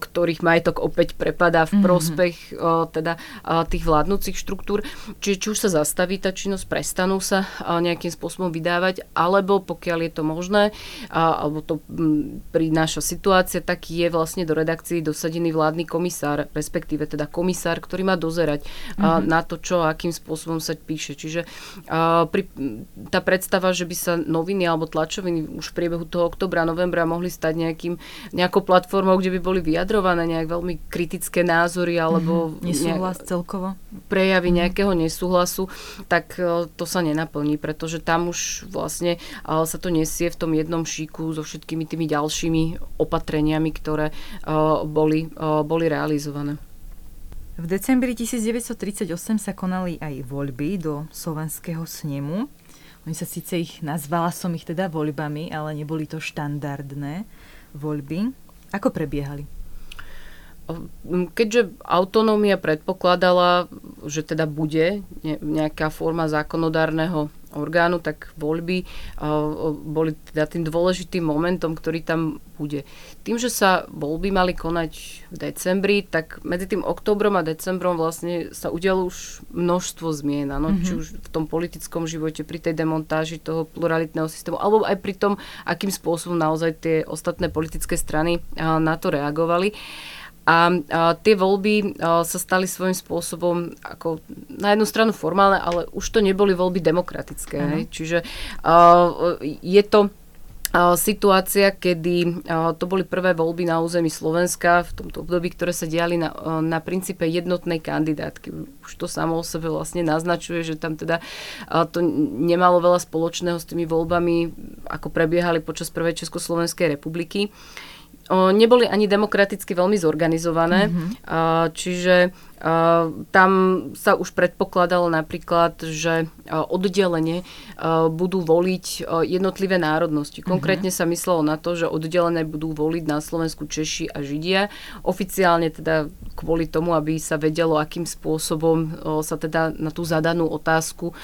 ktorých majetok opäť prepadá v mhm. prospech mm-hmm. teda tých vládnúcich štruktúr. Čiže či už sa zastaví tá činnosť, prestanú sa nejakým spôsobom vydávať, alebo pokiaľ je to možné, alebo to prináša situácia, tak je vlastne do redakcií dosadený vládny komisár, respektíve teda komisár, ktorý má dozerať mm-hmm. na to, čo a akým spôsobom sa píše. Čiže pri, tá predstava, že by sa noviny alebo tlačoviny už v priebehu toho oktobra, novembra mohli stať nejakým, nejakou platformou, kde by boli vyjadrované nejak veľmi kritické názory alebo mm-hmm. nesúhlas nejak, celkovo. prejavy mm-hmm. nejakého nesúhlasu, tak e, to sa nenaplní, pretože tam už vlastne sa to nesie v tom jednom šíku so všetkými tými ďalšími opatreniami, ktoré e, boli, e, boli realizované. V decembri 1938 sa konali aj voľby do Slovenského snemu. Oni sa síce ich, nazvala som ich teda voľbami, ale neboli to štandardné voľby. Ako prebiehali? Keďže autonómia predpokladala, že teda bude nejaká forma zákonodárneho orgánu, tak voľby boli teda tým dôležitým momentom, ktorý tam bude. Tým, že sa voľby mali konať v decembri, tak medzi tým oktobrom a decembrom vlastne sa udialo už množstvo zmien, ano? mm-hmm. či už v tom politickom živote, pri tej demontáži toho pluralitného systému, alebo aj pri tom, akým spôsobom naozaj tie ostatné politické strany na to reagovali. A, a tie voľby a, sa stali svojím spôsobom ako na jednu stranu formálne, ale už to neboli voľby demokratické. Uh-huh. Čiže a, je to situácia, kedy to boli prvé voľby na území Slovenska v tomto období, ktoré sa diali na, na princípe jednotnej kandidátky. Už to samo o sebe vlastne naznačuje, že tam teda to nemalo veľa spoločného s tými voľbami, ako prebiehali počas prvej Československej republiky neboli ani demokraticky veľmi zorganizované, mm-hmm. čiže tam sa už predpokladalo napríklad, že oddelenie budú voliť jednotlivé národnosti. Mhm. Konkrétne sa myslelo na to, že oddelené budú voliť na Slovensku Češi a Židia. Oficiálne teda kvôli tomu, aby sa vedelo, akým spôsobom sa teda na tú zadanú otázku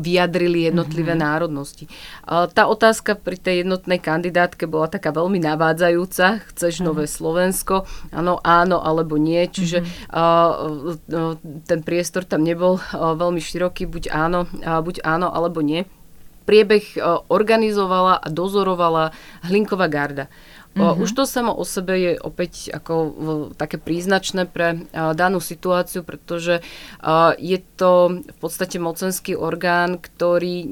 vyjadrili jednotlivé mm-hmm. národnosti. Tá otázka pri tej jednotnej kandidátke bola taká veľmi navádzajúca. Chceš mm-hmm. nové Slovensko? Áno, áno alebo nie. Čiže mm-hmm ten priestor tam nebol veľmi široký, buď áno, buď áno alebo nie. Priebeh organizovala a dozorovala Hlinková garda. Mm-hmm. Už to samo o sebe je opäť ako také príznačné pre danú situáciu, pretože je to v podstate mocenský orgán, ktorý,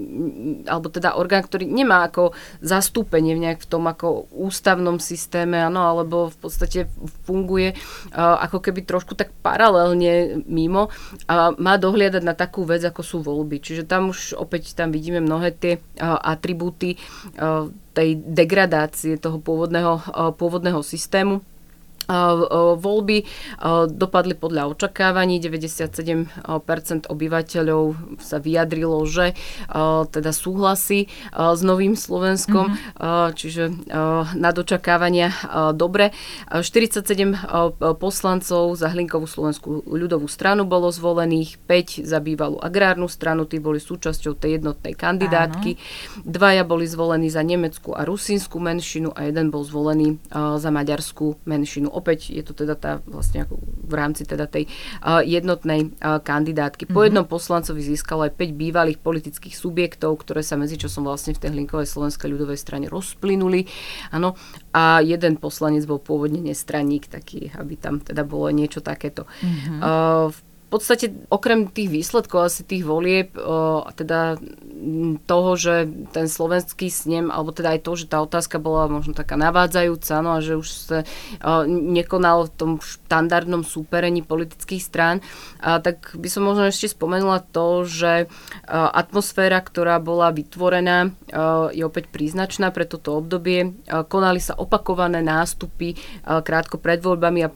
alebo teda orgán, ktorý nemá ako zastúpenie v nejak v tom ako ústavnom systéme, ano, alebo v podstate funguje ako keby trošku tak paralelne mimo a má dohliadať na takú vec, ako sú voľby. Čiže tam už opäť tam vidíme mnohé tie atribúty tej degradácie toho pôvodného, eh, pôvodného systému voľby dopadli podľa očakávaní. 97% obyvateľov sa vyjadrilo, že teda súhlasí s Novým Slovenskom, mm-hmm. čiže na dočakávania dobre. 47 poslancov za Hlinkovú Slovenskú ľudovú stranu bolo zvolených, 5 za bývalú agrárnu stranu, tí boli súčasťou tej jednotnej kandidátky. Áno. Dvaja boli zvolení za nemeckú a rusínsku menšinu a jeden bol zvolený za maďarskú menšinu opäť je to teda tá vlastne ako v rámci teda tej uh, jednotnej uh, kandidátky. Po mm-hmm. jednom poslancovi získalo aj 5 bývalých politických subjektov, ktoré sa medzičasom vlastne v tej Hlinkovej slovenskej ľudovej strane rozplynuli. Ano, a jeden poslanec bol pôvodne nestraník, taký, aby tam teda bolo niečo takéto. Mm-hmm. Uh, v podstate okrem tých výsledkov asi tých volieb, teda toho, že ten slovenský snem, alebo teda aj to, že tá otázka bola možno taká navádzajúca, no a že už sa nekonal v tom štandardnom súperení politických strán, a tak by som možno ešte spomenula to, že atmosféra, ktorá bola vytvorená, je opäť príznačná pre toto obdobie. Konali sa opakované nástupy krátko pred voľbami a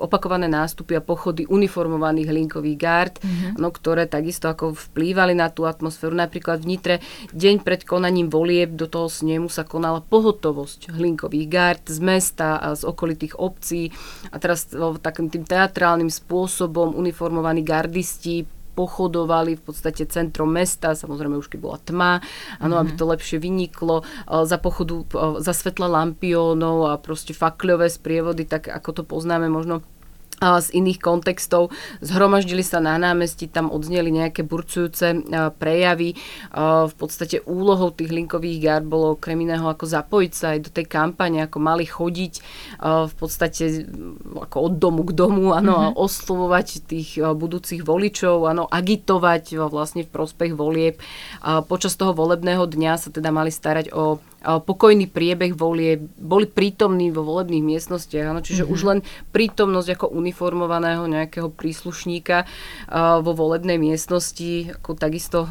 opakované nástupy a pochody uniformovaných hlinkových gard, mm-hmm. no, ktoré takisto ako vplývali na tú atmosféru. Napríklad v Nitre deň pred konaním volieb do toho snemu sa konala pohotovosť hlinkových gard z mesta a z okolitých obcí a teraz takým tým teatrálnym spôsobom uniformovaní gardisti pochodovali v podstate centrom mesta, samozrejme už keď bola tma, áno, mm-hmm. aby to lepšie vyniklo, za pochodu za svetla lampiónov a proste fakľové sprievody, tak ako to poznáme možno z iných kontextov. Zhromaždili sa na námestí, tam odzneli nejaké burcujúce prejavy. V podstate úlohou tých linkových gard bolo okrem iného ako zapojiť sa aj do tej kampane, ako mali chodiť v podstate ako od domu k domu, ano, mm-hmm. a oslovovať tých budúcich voličov, ano, agitovať vlastne v prospech volieb. Počas toho volebného dňa sa teda mali starať o pokojný priebeh volie, boli prítomní vo volebných miestnostiach, áno, čiže mm-hmm. už len prítomnosť ako uniformovaného nejakého príslušníka vo volebnej miestnosti, ako takisto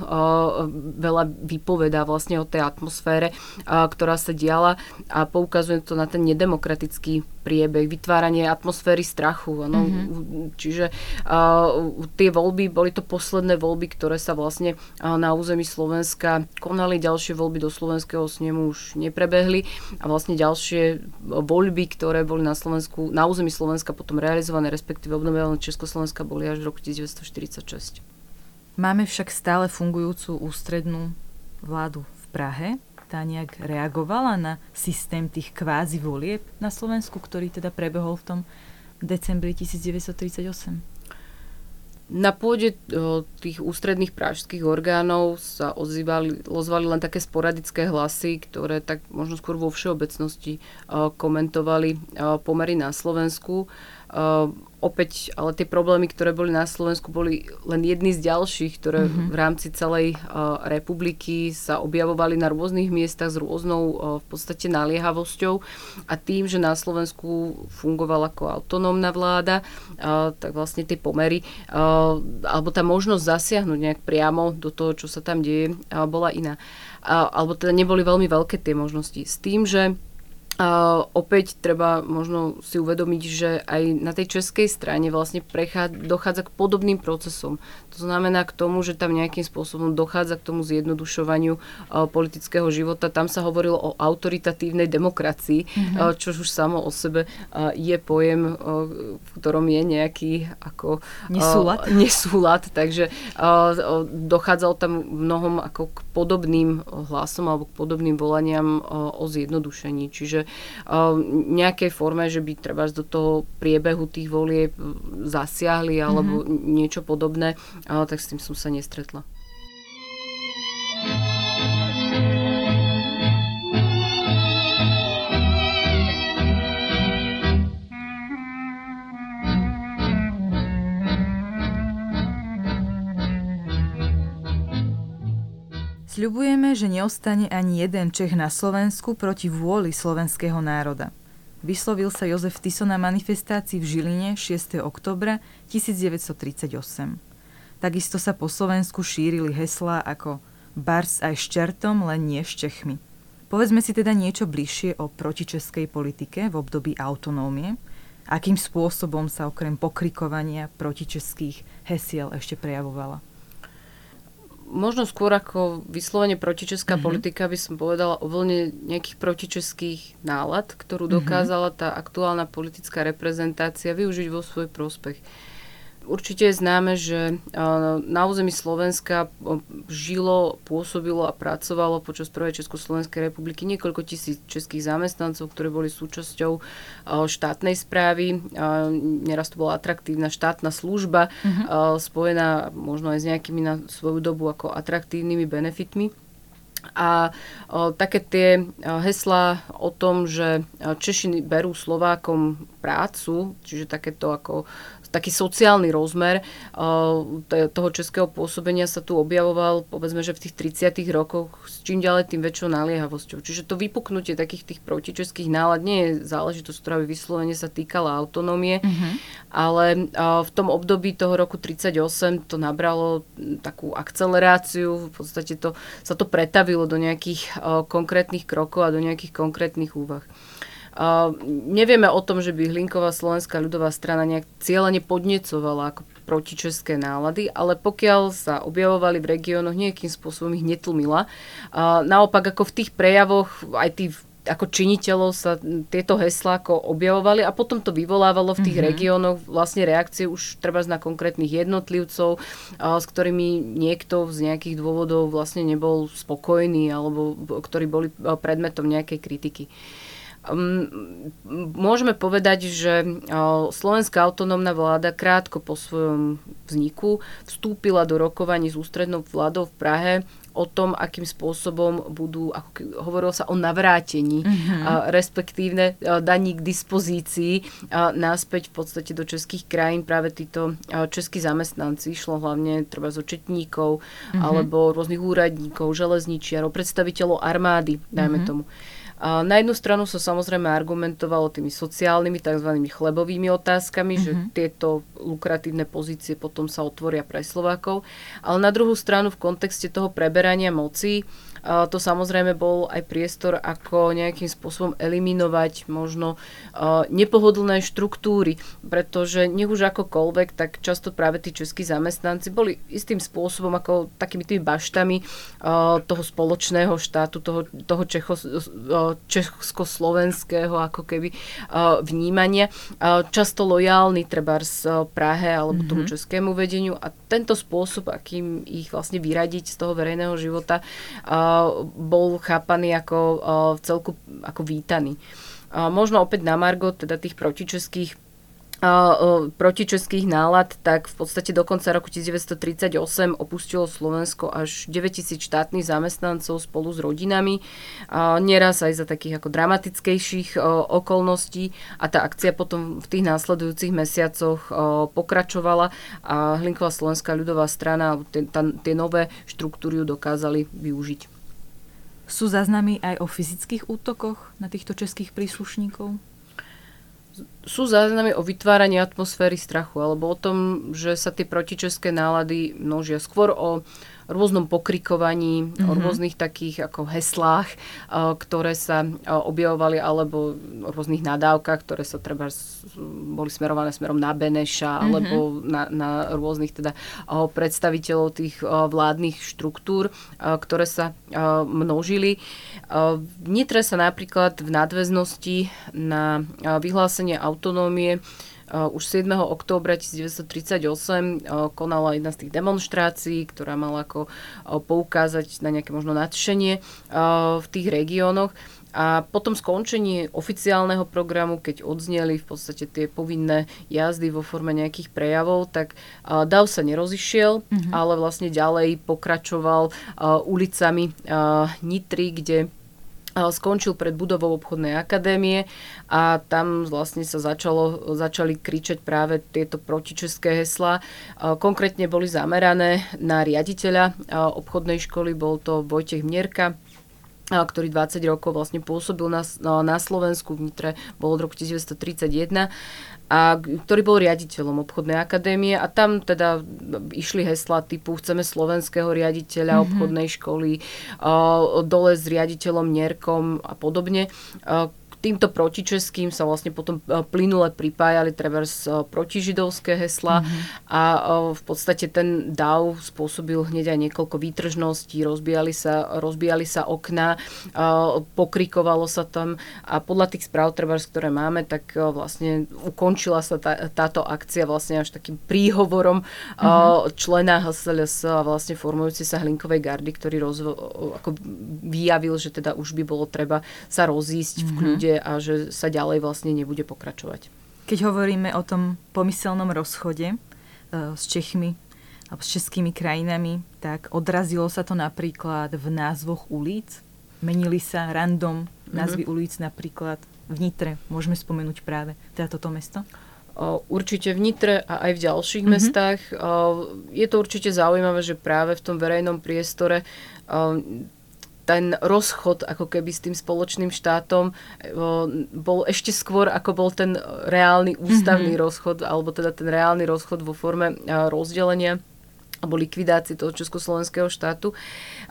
veľa vypovedá vlastne o tej atmosfére, ktorá sa diala a poukazuje to na ten nedemokratický priebeh, vytváranie atmosféry strachu. Áno. Mm-hmm. Čiže uh, tie voľby, boli to posledné voľby, ktoré sa vlastne uh, na území Slovenska konali, ďalšie voľby do Slovenského snemu už neprebehli a vlastne ďalšie voľby, ktoré boli na Slovensku, na území Slovenska potom realizované, respektíve obnovené Československa, boli až v roku 1946. Máme však stále fungujúcu ústrednú vládu v Prahe. Tá nejak reagovala na systém tých kvázi volieb na Slovensku, ktorý teda prebehol v tom decembri 1938. Na pôde tých ústredných pražských orgánov sa ozývali, ozvali len také sporadické hlasy, ktoré tak možno skôr vo všeobecnosti komentovali pomery na Slovensku. Opäť, ale tie problémy, ktoré boli na Slovensku, boli len jedny z ďalších, ktoré mm-hmm. v rámci celej uh, republiky sa objavovali na rôznych miestach s rôznou uh, v podstate naliehavosťou a tým, že na Slovensku fungovala ako autonómna vláda, uh, tak vlastne tie pomery uh, alebo tá možnosť zasiahnuť nejak priamo do toho, čo sa tam deje, uh, bola iná. Uh, alebo teda neboli veľmi veľké tie možnosti. S tým, že Opäť treba možno si uvedomiť, že aj na tej českej strane vlastne prechádza, dochádza k podobným procesom. To znamená k tomu, že tam nejakým spôsobom dochádza k tomu zjednodušovaniu uh, politického života. Tam sa hovorilo o autoritatívnej demokracii, mm-hmm. uh, čo už samo o sebe uh, je pojem, v ktorom je nejaký ako nesúlad. Nesúlad takže dochádzalo tam mnohom ako k podobným hlasom alebo k podobným volaniam o zjednodušení. Čiže nejakej forme, že by treba do toho priebehu tých volieb zasiahli alebo mm-hmm. niečo podobné, tak s tým som sa nestretla. Sľubujeme, že neostane ani jeden Čech na Slovensku proti vôli slovenského národa. Vyslovil sa Jozef Tiso na manifestácii v Žiline 6. oktobra 1938. Takisto sa po Slovensku šírili heslá ako Bars aj s čertom, len nie s Čechmi. Povedzme si teda niečo bližšie o protičeskej politike v období autonómie, akým spôsobom sa okrem pokrikovania protičeských hesiel ešte prejavovala možno skôr ako vyslovene protičeská mm-hmm. politika by som povedala o vlne nejakých protičeských nálad, ktorú mhm. dokázala tá aktuálna politická reprezentácia využiť vo svoj prospech. Určite je známe, že na území Slovenska žilo, pôsobilo a pracovalo počas prvej Československej republiky niekoľko tisíc českých zamestnancov, ktorí boli súčasťou štátnej správy. Neraz to bola atraktívna štátna služba, uh-huh. spojená možno aj s nejakými na svoju dobu ako atraktívnymi benefitmi. A o, také tie o, heslá o tom, že Češi berú Slovákom prácu, čiže takéto ako taký sociálny rozmer toho českého pôsobenia sa tu objavoval, povedzme, že v tých 30 rokoch s čím ďalej tým väčšou naliehavosťou. Čiže to vypuknutie takých tých protičeských nálad nie je záležitosť, ktorá by vyslovene sa týkala autonómie, mm-hmm. ale v tom období toho roku 38 to nabralo takú akceleráciu, v podstate to, sa to pretavilo do nejakých konkrétnych krokov a do nejakých konkrétnych úvah. Uh, nevieme o tom, že by Hlinková slovenská ľudová strana nejak cieľane podnecovala ako protičeské nálady, ale pokiaľ sa objavovali v regiónoch, nejakým spôsobom ich netlmila. Uh, naopak ako v tých prejavoch, aj tí ako činiteľov sa tieto heslá ako objavovali a potom to vyvolávalo v tých mm-hmm. regiónoch vlastne reakcie už treba na konkrétnych jednotlivcov, s ktorými niekto z nejakých dôvodov vlastne nebol spokojný alebo ktorí boli predmetom nejakej kritiky. Um, môžeme povedať, že slovenská autonómna vláda krátko po svojom vzniku vstúpila do rokovaní s ústrednou vládou v Prahe o tom, akým spôsobom budú, ako hovorilo sa o navrátení, mm-hmm. a, respektívne a, daní k dispozícii a, náspäť v podstate do českých krajín práve títo a, českí zamestnanci. Šlo hlavne treba z očetníkov mm-hmm. alebo rôznych úradníkov, železničiarov, predstaviteľov armády, dajme mm-hmm. tomu. A na jednu stranu sa samozrejme argumentovalo tými sociálnymi, tzv. chlebovými otázkami, mm-hmm. že mhm. tieto lukratívne pozície potom sa otvoria pre Slovákov. Ale na druhú stranu v kontexte toho preberania moci to samozrejme bol aj priestor, ako nejakým spôsobom eliminovať možno nepohodlné štruktúry, pretože nech už akokoľvek, tak často práve tí českí zamestnanci boli istým spôsobom ako takými tými baštami toho spoločného štátu, toho, toho Čecho, československého ako keby vnímania. Často lojálni treba z Prahe alebo tomu mm-hmm. českému vedeniu a tento spôsob, akým ich vlastne vyradiť z toho verejného života, bol chápaný ako v celku ako vítaný. Možno opäť na Margo, teda tých protičeských protičeských nálad, tak v podstate do konca roku 1938 opustilo Slovensko až 9000 štátnych zamestnancov spolu s rodinami. Nieraz aj za takých ako dramatickejších okolností a tá akcia potom v tých následujúcich mesiacoch pokračovala a Hlinková slovenská ľudová strana tie, nové štruktúry dokázali využiť. Sú záznamy aj o fyzických útokoch na týchto českých príslušníkov? sú záznamy o vytváraní atmosféry strachu, alebo o tom, že sa tie protičeské nálady množia skôr o rôznom pokrikovaní, mm-hmm. o mhm. rôznych takých ako heslách, ktoré sa objavovali, alebo o rôznych nadávkach, ktoré sa treba boli smerované smerom na Beneša, mm-hmm. alebo na, na rôznych teda predstaviteľov tých vládnych štruktúr, ktoré sa množili. V Nitre sa napríklad v nadväznosti na vyhlásenie autonómie už 7. októbra 1938 konala jedna z tých demonstrácií, ktorá mala ako poukázať na nejaké možno nadšenie v tých regiónoch. A potom skončení oficiálneho programu, keď odzneli v podstate tie povinné jazdy vo forme nejakých prejavov, tak DAV sa nerozišiel, mm-hmm. ale vlastne ďalej pokračoval ulicami Nitry, kde skončil pred budovou obchodnej akadémie a tam vlastne sa začalo, začali kričať práve tieto protičeské heslá. Konkrétne boli zamerané na riaditeľa obchodnej školy, bol to Vojtech Mierka, ktorý 20 rokov vlastne pôsobil na, na Slovensku, v Nitre bol od roku 1931 a ktorý bol riaditeľom obchodnej akadémie a tam teda išli hesla typu chceme slovenského riaditeľa mm-hmm. obchodnej školy, dole s riaditeľom Nierkom a podobne týmto protičeským sa vlastne potom e, plynule pripájali treba z e, protižidovské hesla mm-hmm. a e, v podstate ten DAO spôsobil hneď aj niekoľko výtržností, rozbijali sa, rozbijali sa okna, pokrikovalo sa tam a podľa tých správ, treba, ktoré máme, tak vlastne ukončila sa tá, táto akcia vlastne až takým príhovorom mm-hmm. člena HSLS a vlastne formujúci sa Hlinkovej gardy, ktorý rozvo- ako vyjavil, že teda už by bolo treba sa rozísť mm-hmm. v mhm. kľude bude a že sa ďalej vlastne nebude pokračovať. Keď hovoríme o tom pomyselnom rozchode e, s Čechmi alebo s českými krajinami, tak odrazilo sa to napríklad v názvoch ulic. Menili sa random názvy mm-hmm. ulic napríklad v Nitre. Môžeme spomenúť práve teda toto mesto? Určite v Nitre a aj v ďalších mm-hmm. mestách. Je to určite zaujímavé, že práve v tom verejnom priestore ten rozchod ako keby s tým spoločným štátom bol ešte skôr, ako bol ten reálny ústavný mm-hmm. rozchod, alebo teda ten reálny rozchod vo forme rozdelenia alebo likvidácii toho československého štátu.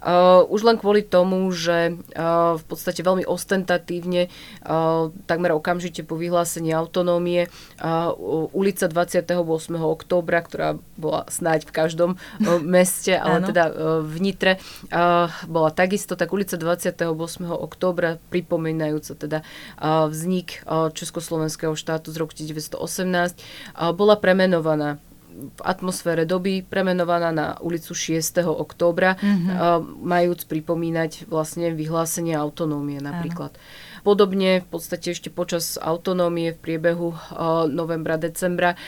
Uh, už len kvôli tomu, že uh, v podstate veľmi ostentatívne, uh, takmer okamžite po vyhlásení autonómie, uh, ulica 28. októbra, ktorá bola snáď v každom uh, meste, ale teda uh, v Nitre, uh, bola takisto, tak ulica 28. októbra, pripomínajúca teda uh, vznik uh, Československého štátu z roku 1918, uh, bola premenovaná v atmosfére doby premenovaná na ulicu 6. októbra, mm-hmm. majúc pripomínať vlastne vyhlásenie autonómie napríklad. Áno. Podobne v podstate ešte počas autonómie v priebehu novembra, decembra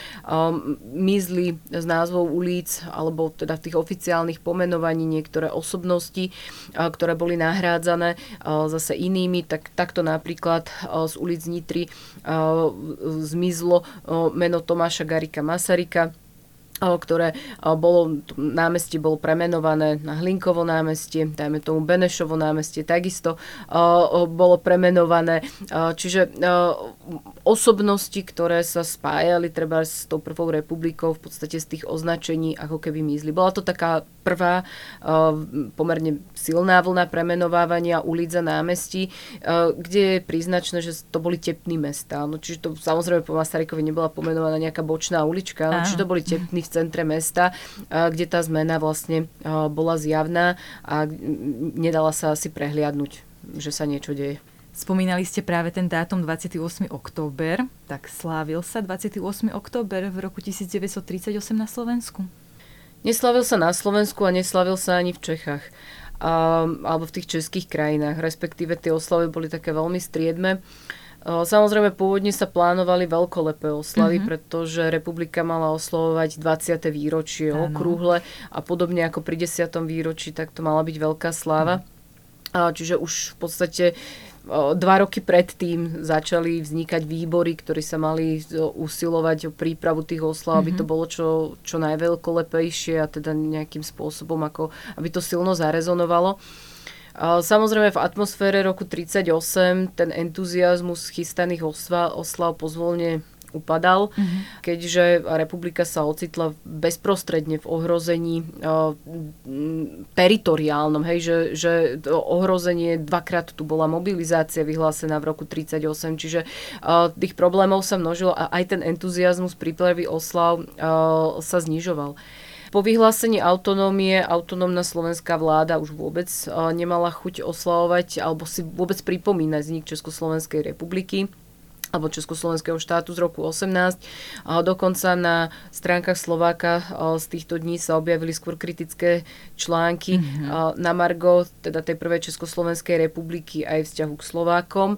mizli z názvov ulic alebo teda tých oficiálnych pomenovaní niektoré osobnosti, ktoré boli nahrádzané zase inými, tak takto napríklad z ulic Nitry zmizlo meno Tomáša Garika Masarika, ktoré bolo, námestie bolo premenované na Hlinkovo námestie, dajme tomu Benešovo námestie, takisto bolo premenované. Čiže osobnosti, ktoré sa spájali treba s tou prvou republikou v podstate z tých označení ako keby mizli. Bola to taká prvá pomerne silná vlna premenovávania ulic a námestí, kde je príznačné, že to boli tepní mesta. No, čiže to samozrejme po Masarykovi nebola pomenovaná nejaká bočná ulička, no, čiže to boli tepní centre mesta, kde tá zmena vlastne bola zjavná a nedala sa asi prehliadnúť, že sa niečo deje. Spomínali ste práve ten dátum 28. október, tak slávil sa 28. október v roku 1938 na Slovensku? Neslavil sa na Slovensku a neslavil sa ani v Čechách. A, alebo v tých českých krajinách, respektíve tie oslavy boli také veľmi striedme. Samozrejme, pôvodne sa plánovali veľkolepé oslavy, mm-hmm. pretože republika mala oslovovať 20. výročie ano. okrúhle a podobne ako pri 10. výročí, tak to mala byť veľká sláva. Mm. Čiže už v podstate dva roky predtým začali vznikať výbory, ktorí sa mali usilovať o prípravu tých oslav, mm-hmm. aby to mhm. bolo čo, čo najveľkolepejšie a teda nejakým spôsobom, ako, aby to silno zarezonovalo. Samozrejme v atmosfére roku 38 ten entuziasmus chystaných oslav, oslav pozvolne upadal, mm-hmm. keďže republika sa ocitla bezprostredne v ohrození uh, teritoriálnom, hej, že, že to ohrozenie dvakrát tu bola mobilizácia vyhlásená v roku 38, čiže uh, tých problémov sa množilo a aj ten entuziasmus prípravy oslav uh, sa znižoval. Po vyhlásení autonómie autonómna slovenská vláda už vôbec nemala chuť oslavovať alebo si vôbec pripomínať vznik Československej republiky alebo Československého štátu z roku 18. A dokonca na stránkach Slováka z týchto dní sa objavili skôr kritické články mm-hmm. na Margo, teda tej prvej Československej republiky aj vzťahu k Slovákom,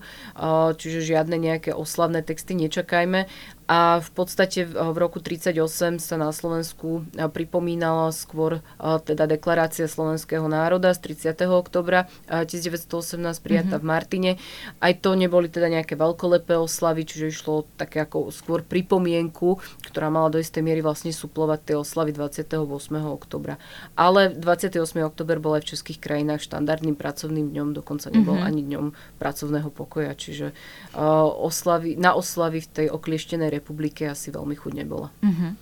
čiže žiadne nejaké oslavné texty nečakajme. A v podstate v roku 1938 sa na Slovensku pripomínala skôr teda deklarácia slovenského národa z 30. oktobra 1918 prijatá mm-hmm. v Martine. Aj to neboli teda nejaké veľkolepé oslavy, čiže išlo také ako skôr pripomienku, ktorá mala do istej miery vlastne suplovať tie oslavy 28. oktobra. Ale 28. oktober bol aj v českých krajinách štandardným pracovným dňom, dokonca nebol mm-hmm. ani dňom pracovného pokoja, čiže uh, oslavy, na oslavy v tej oklieštenej republike asi veľmi chuť nebola. Uh-huh.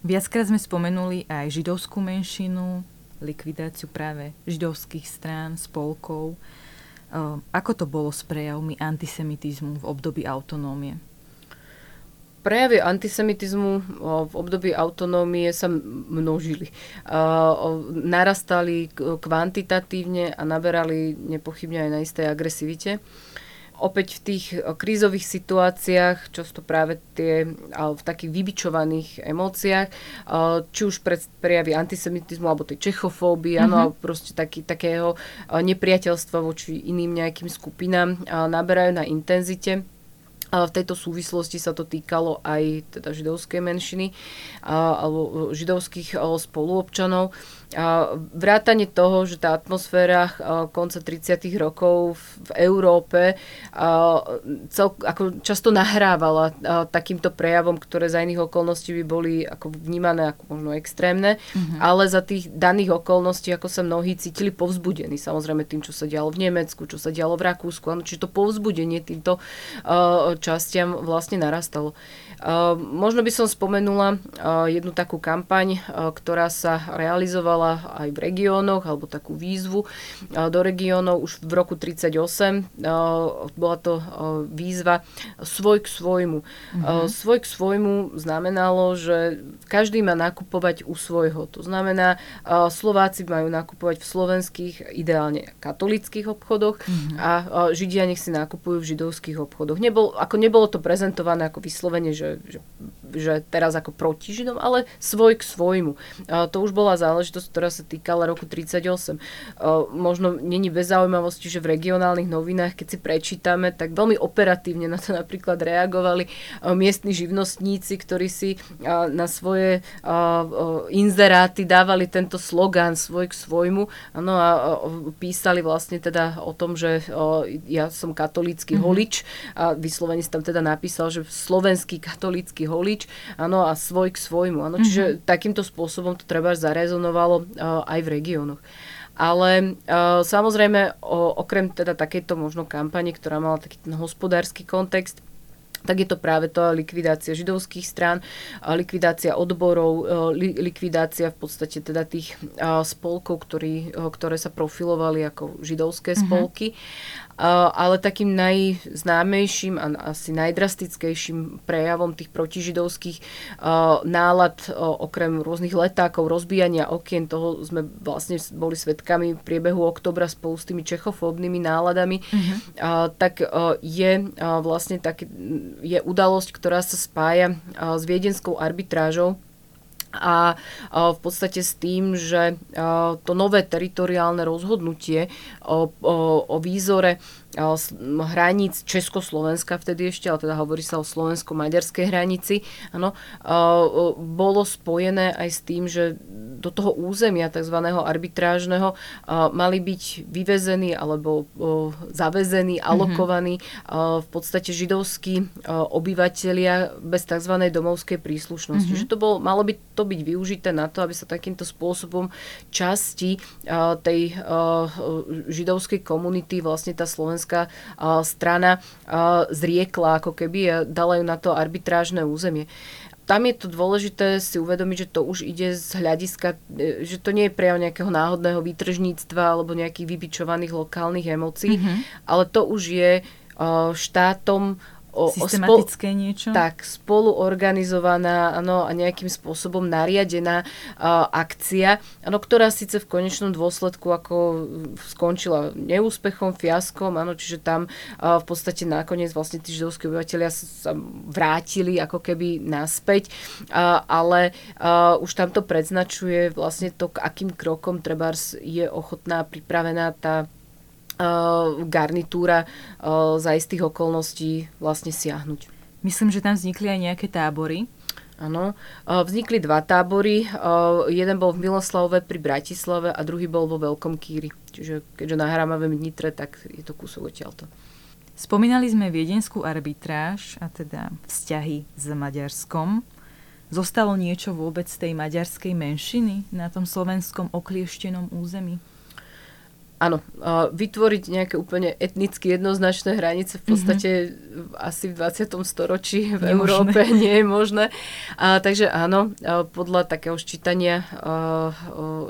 Viackrát sme spomenuli aj židovskú menšinu, likvidáciu práve židovských strán, spolkov. Ako to bolo s prejavmi antisemitizmu v období autonómie? Prejavy antisemitizmu v období autonómie sa množili. Narastali kvantitatívne a naberali nepochybne aj na istej agresivite opäť v tých eh, krízových situáciách, často práve tie v takých vybičovaných emóciách, eh, či už pred prejavy antisemitizmu alebo tej čechofóbii, mm-hmm. proste taký, takého eh, nepriateľstva voči iným nejakým skupinám naberajú na intenzite. V tejto súvislosti sa to týkalo aj teda židovskej menšiny alebo židovských spoluobčanov. Vrátanie toho, že tá atmosféra konca 30. rokov v Európe cel, ako často nahrávala takýmto prejavom, ktoré za iných okolností by boli ako vnímané ako možno extrémne, mm-hmm. ale za tých daných okolností, ako sa mnohí cítili povzbudení, samozrejme tým, čo sa dialo v Nemecku, čo sa dialo v Rakúsku, čiže to povzbudenie týmto častiam vlastne narastalo. Možno by som spomenula jednu takú kampaň, ktorá sa realizovala aj v regiónoch, alebo takú výzvu do regiónov už v roku 1938. Bola to výzva svoj k svojmu. Mm-hmm. Svoj k svojmu znamenalo, že každý má nakupovať u svojho. To znamená, Slováci majú nakupovať v slovenských, ideálne katolických obchodoch mm-hmm. a Židia nech si nakupujú v židovských obchodoch. Nebol, ako nebolo to prezentované ako vyslovene, že že, že, že teraz ako proti Židom, ale svoj k svojmu. A to už bola záležitosť, ktorá sa týkala roku 38. A možno není bez zaujímavosti, že v regionálnych novinách, keď si prečítame, tak veľmi operatívne na to napríklad reagovali miestni živnostníci, ktorí si na svoje inzeráty dávali tento slogán svoj k svojmu ano, a písali vlastne teda o tom, že ja som katolícky mm-hmm. holič a vyslovene si tam teda napísal, že slovenský katolícky holič, áno, a svoj k svojmu. Áno. Mm-hmm. Čiže mhm. takýmto spôsobom to treba zarezonovalo uh, aj v regiónoch. Ale uh, samozrejme, o, okrem teda takejto možno kampane, ktorá mala taký ten hospodársky kontext, tak je to práve to likvidácia židovských strán, likvidácia odborov, li, likvidácia v podstate teda tých spolkov, ktorý, ktoré sa profilovali ako židovské mhm. spolky. Mm-hmm ale takým najznámejším a asi najdrastickejším prejavom tých protižidovských nálad, okrem rôznych letákov, rozbíjania okien, toho sme vlastne boli svetkami v priebehu oktobra spolu s tými čechofóbnymi náladami, mm-hmm. tak je vlastne tak, je udalosť, ktorá sa spája s viedenskou arbitrážou, a v podstate s tým, že to nové teritoriálne rozhodnutie o, o, o výzore hraníc Československa vtedy ešte, ale teda hovorí sa o slovensko-maďarskej hranici, ano, bolo spojené aj s tým, že do toho územia tzv. arbitrážneho mali byť vyvezení alebo zavezení, mhm. alokovaní mm-hmm. v podstate židovskí obyvateľia bez tzv. domovskej príslušnosti. Mm-hmm. Že to bolo, malo by to byť využité na to, aby sa takýmto spôsobom časti tej židovskej komunity, vlastne tá slovenská slovenská strana zriekla ako keby a dala ju na to arbitrážne územie tam je to dôležité si uvedomiť, že to už ide z hľadiska, e, že to nie je prejav nejakého náhodného výtržníctva alebo nejakých vybičovaných lokálnych emócií, mm-hmm. ale to už je štátom o, Systematické o niečo? Tak, spoluorganizovaná ano, a nejakým spôsobom nariadená uh, akcia, ano, ktorá síce v konečnom dôsledku ako skončila neúspechom, fiaskom, ano, čiže tam uh, v podstate nakoniec vlastne tí židovskí obyvateľia sa, vrátili ako keby naspäť, uh, ale uh, už tam to predznačuje vlastne to, k akým krokom treba je ochotná, pripravená tá garnitúra uh, za istých okolností vlastne siahnuť. Myslím, že tam vznikli aj nejaké tábory. Áno, uh, vznikli dva tábory. Jeden bol v Miloslavove pri Bratislave a druhý bol vo Veľkom Kýri. Čiže keďže nahrávame v Nitre, tak je to kúsok odtiaľto. Spomínali sme viedenskú arbitráž a teda vzťahy s Maďarskom. Zostalo niečo vôbec z tej maďarskej menšiny na tom slovenskom oklieštenom území? Áno, vytvoriť nejaké úplne etnicky jednoznačné hranice v podstate mm-hmm. asi v 20. storočí v nie Európe možné. nie je možné. A, takže áno, podľa takého ščítania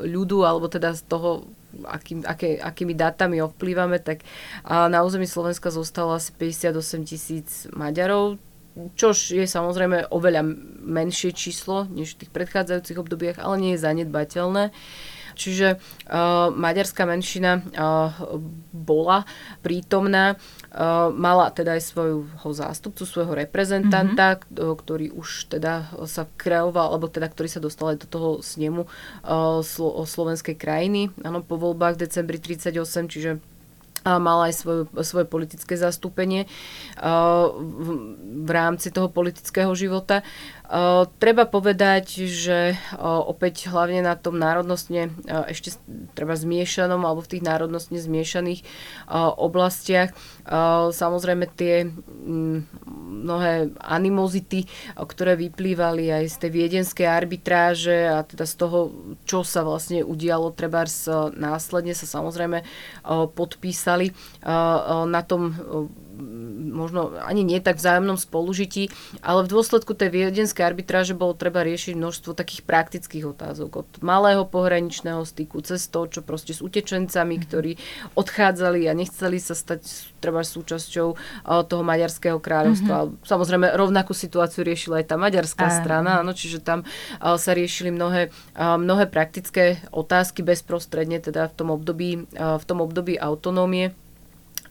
ľudu, alebo teda z toho, akým, aké, akými dátami ovplývame, tak na území Slovenska zostalo asi 58 tisíc Maďarov, čož je samozrejme oveľa menšie číslo než v tých predchádzajúcich obdobiach, ale nie je zanedbateľné. Čiže uh, maďarská menšina uh, bola prítomná, uh, mala teda aj svojho zástupcu, svojho reprezentanta, mm-hmm. ktorý už teda sa kreoval, alebo teda ktorý sa dostal aj do toho snemu uh, slo- slovenskej krajiny, áno, po voľbách v decembri 38, čiže a mal aj svoje, svoje politické zastúpenie v rámci toho politického života. Treba povedať, že uh, opäť hlavne na tom národnostne uh, ešte treba zmiešanom alebo v tých národnostne zmiešaných oblastiach samozrejme tie mm, mnohé animozity, ktoré vyplývali aj z tej viedenskej arbitráže a teda z toho, čo sa vlastne udialo, treba následne sa samozrejme podpísali na tom možno ani nie tak vzájomnom spolužití, ale v dôsledku tej viedenskej arbitráže bolo treba riešiť množstvo takých praktických otázok. Od malého pohraničného styku cez to, čo proste s utečencami, mhm. ktorí odchádzali a nechceli sa stať treba súčasťou toho maďarského kráľovstva. Mm-hmm. Samozrejme, rovnakú situáciu riešila aj tá maďarská Aj. strana, áno, čiže tam sa riešili mnohé, mnohé praktické otázky bezprostredne, teda v tom období, v tom období autonómie.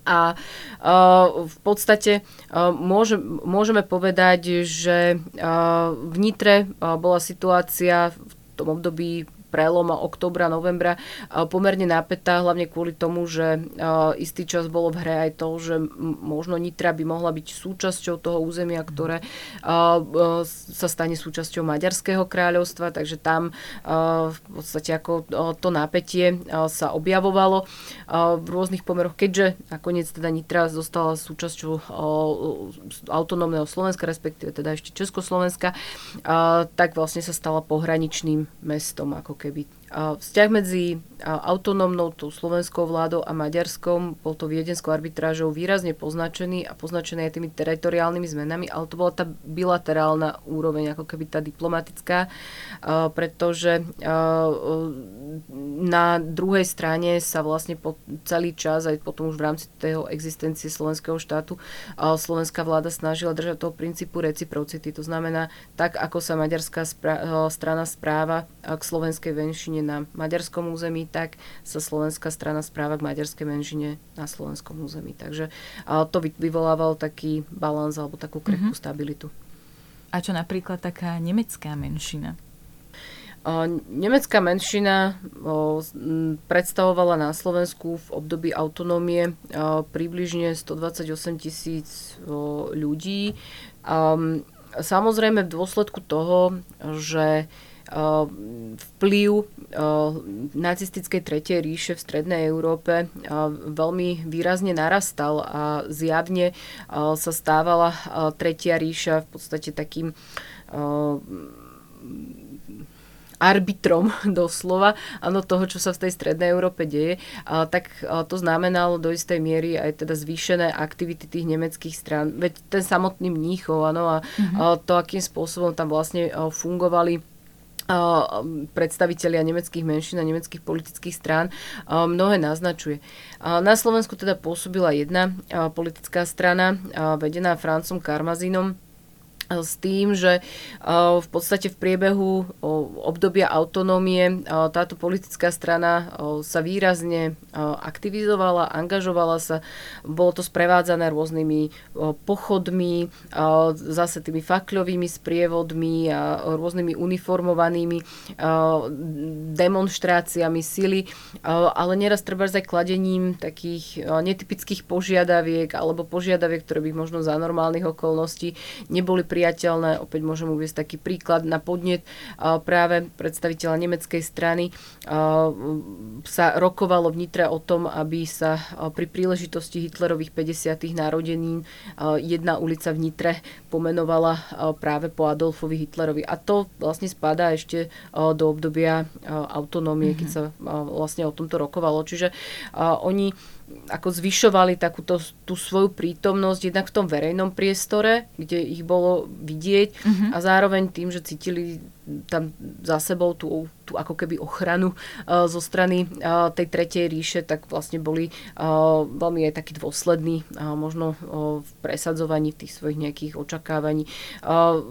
A uh, v podstate uh, môže, môžeme povedať, že uh, v Nitre bola situácia v tom období preloma oktobra, novembra pomerne napätá, hlavne kvôli tomu, že istý čas bolo v hre aj to, že možno Nitra by mohla byť súčasťou toho územia, ktoré sa stane súčasťou Maďarského kráľovstva, takže tam v podstate ako to napätie sa objavovalo v rôznych pomeroch, keďže nakoniec teda Nitra zostala súčasťou autonómneho Slovenska, respektíve teda ešte Československa, tak vlastne sa stala pohraničným mestom ako keby que Vzťah medzi autonómnou tou slovenskou vládou a maďarskou bol to viedenskou arbitrážou výrazne poznačený a poznačený aj tými teritoriálnymi zmenami, ale to bola tá bilaterálna úroveň, ako keby tá diplomatická, pretože na druhej strane sa vlastne po celý čas, aj potom už v rámci toho existencie slovenského štátu, slovenská vláda snažila držať toho princípu reciprocity. To znamená, tak ako sa maďarská strana správa k slovenskej venšine na maďarskom území, tak sa slovenská strana správa k maďarskej menšine na slovenskom území. Takže to vyvolávalo taký balans alebo takú krehkú mm-hmm. stabilitu. A čo napríklad taká nemecká menšina? Nemecká menšina predstavovala na Slovensku v období autonómie približne 128 tisíc ľudí. Samozrejme v dôsledku toho, že vplyv nacistickej tretej ríše v Strednej Európe veľmi výrazne narastal a zjavne sa stávala tretia ríša v podstate takým arbitrom doslova ano, toho, čo sa v tej strednej Európe deje, a, tak a, to znamenalo do istej miery aj teda zvýšené aktivity tých nemeckých strán. Veď ten samotný Mníchov ano, a, mm-hmm. a to, akým spôsobom tam vlastne fungovali predstavitelia nemeckých menšín a nemeckých politických strán mnohé naznačuje. Na Slovensku teda pôsobila jedna politická strana vedená Francom Karmazínom, s tým, že v podstate v priebehu obdobia autonómie táto politická strana sa výrazne aktivizovala, angažovala sa. Bolo to sprevádzané rôznymi pochodmi, zase tými fakľovými sprievodmi a rôznymi uniformovanými demonstráciami sily, ale neraz treba aj kladením takých netypických požiadaviek alebo požiadaviek, ktoré by možno za normálnych okolností neboli priateľné. Opäť môžem uvieť taký príklad na podnet práve predstaviteľa nemeckej strany sa rokovalo v Nitre o tom, aby sa pri príležitosti Hitlerových 50. narodenín jedna ulica v Nitre pomenovala práve po Adolfovi Hitlerovi. A to vlastne spadá ešte do obdobia autonómie, mm-hmm. keď mhm. sa vlastne o tomto rokovalo. Čiže oni ako zvyšovali takúto tú svoju prítomnosť jednak v tom verejnom priestore, kde ich bolo vidieť mm-hmm. a zároveň tým, že cítili tam za sebou tú, tú ako keby ochranu uh, zo strany uh, tej tretej ríše, tak vlastne boli uh, veľmi aj takí dôslední uh, možno uh, v presadzovaní tých svojich nejakých očakávaní. Uh,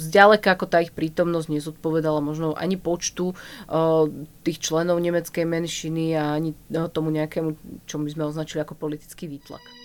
zďaleka ako tá ich prítomnosť nezodpovedala možno ani počtu uh, tých členov nemeckej menšiny a ani uh, tomu nejakému, čo my sme označili ako politický výtlak.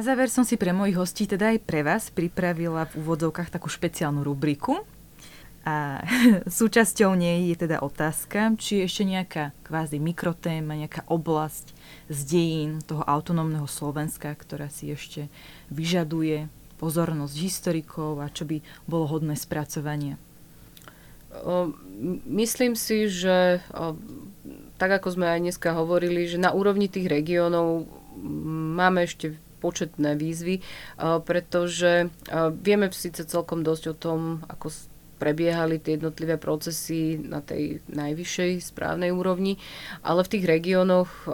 Na záver som si pre mojich hostí, teda aj pre vás, pripravila v úvodzovkách takú špeciálnu rubriku. A súčasťou nej je teda otázka, či je ešte nejaká kvázi mikrotéma, nejaká oblasť z dejín toho autonómneho Slovenska, ktorá si ešte vyžaduje pozornosť historikov a čo by bolo hodné spracovania. Myslím si, že tak ako sme aj dneska hovorili, že na úrovni tých regiónov máme ešte početné výzvy, pretože vieme síce celkom dosť o tom, ako prebiehali tie jednotlivé procesy na tej najvyššej správnej úrovni, ale v tých regiónoch,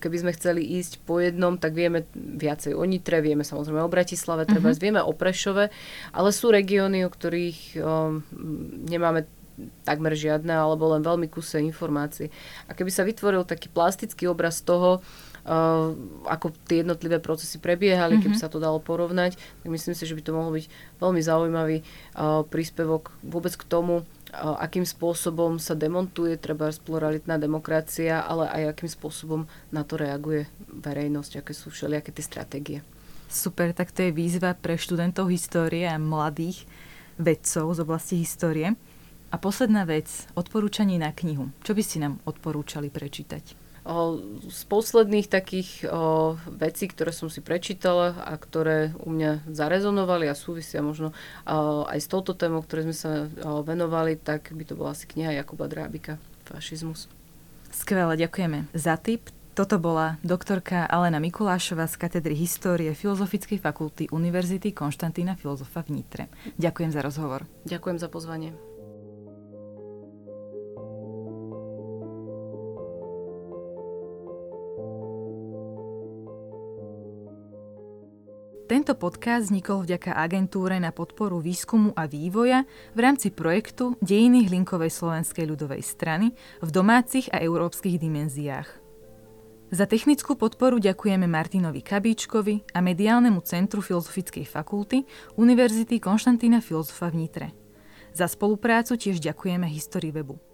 keby sme chceli ísť po jednom, tak vieme viacej o Nitre, vieme samozrejme o Bratislave, treba mm-hmm. vieme o Prešove, ale sú regióny, o ktorých nemáme takmer žiadne, alebo len veľmi kuse informácií. A keby sa vytvoril taký plastický obraz toho, ako tie jednotlivé procesy prebiehali, mm-hmm. keby mhm. sa to dalo porovnať, tak myslím si, že by to mohol byť veľmi zaujímavý uh, príspevok vôbec k tomu, uh, akým spôsobom sa demontuje treba pluralitná demokracia, ale aj akým spôsobom na to reaguje verejnosť, aké sú všelijaké tie stratégie. Super, tak to je výzva pre študentov histórie a mladých vedcov z oblasti histórie. A posledná vec, odporúčanie na knihu. Čo by ste nám odporúčali prečítať? Z posledných takých vecí, ktoré som si prečítala a ktoré u mňa zarezonovali a súvisia možno aj s touto témou, ktoré sme sa venovali, tak by to bola asi kniha Jakuba Drábika Fašizmus. Skvelé, ďakujeme za tip. Toto bola doktorka Alena Mikulášova z katedry Histórie Filozofickej fakulty Univerzity Konštantína Filozofa v Nitre. Ďakujem za rozhovor. Ďakujem za pozvanie. Tento podcast vznikol vďaka agentúre na podporu výskumu a vývoja v rámci projektu Dejiny Hlinkovej slovenskej ľudovej strany v domácich a európskych dimenziách. Za technickú podporu ďakujeme Martinovi Kabíčkovi a Mediálnemu centru Filozofickej fakulty Univerzity Konštantína Filozofa v Nitre. Za spoluprácu tiež ďakujeme History Webu.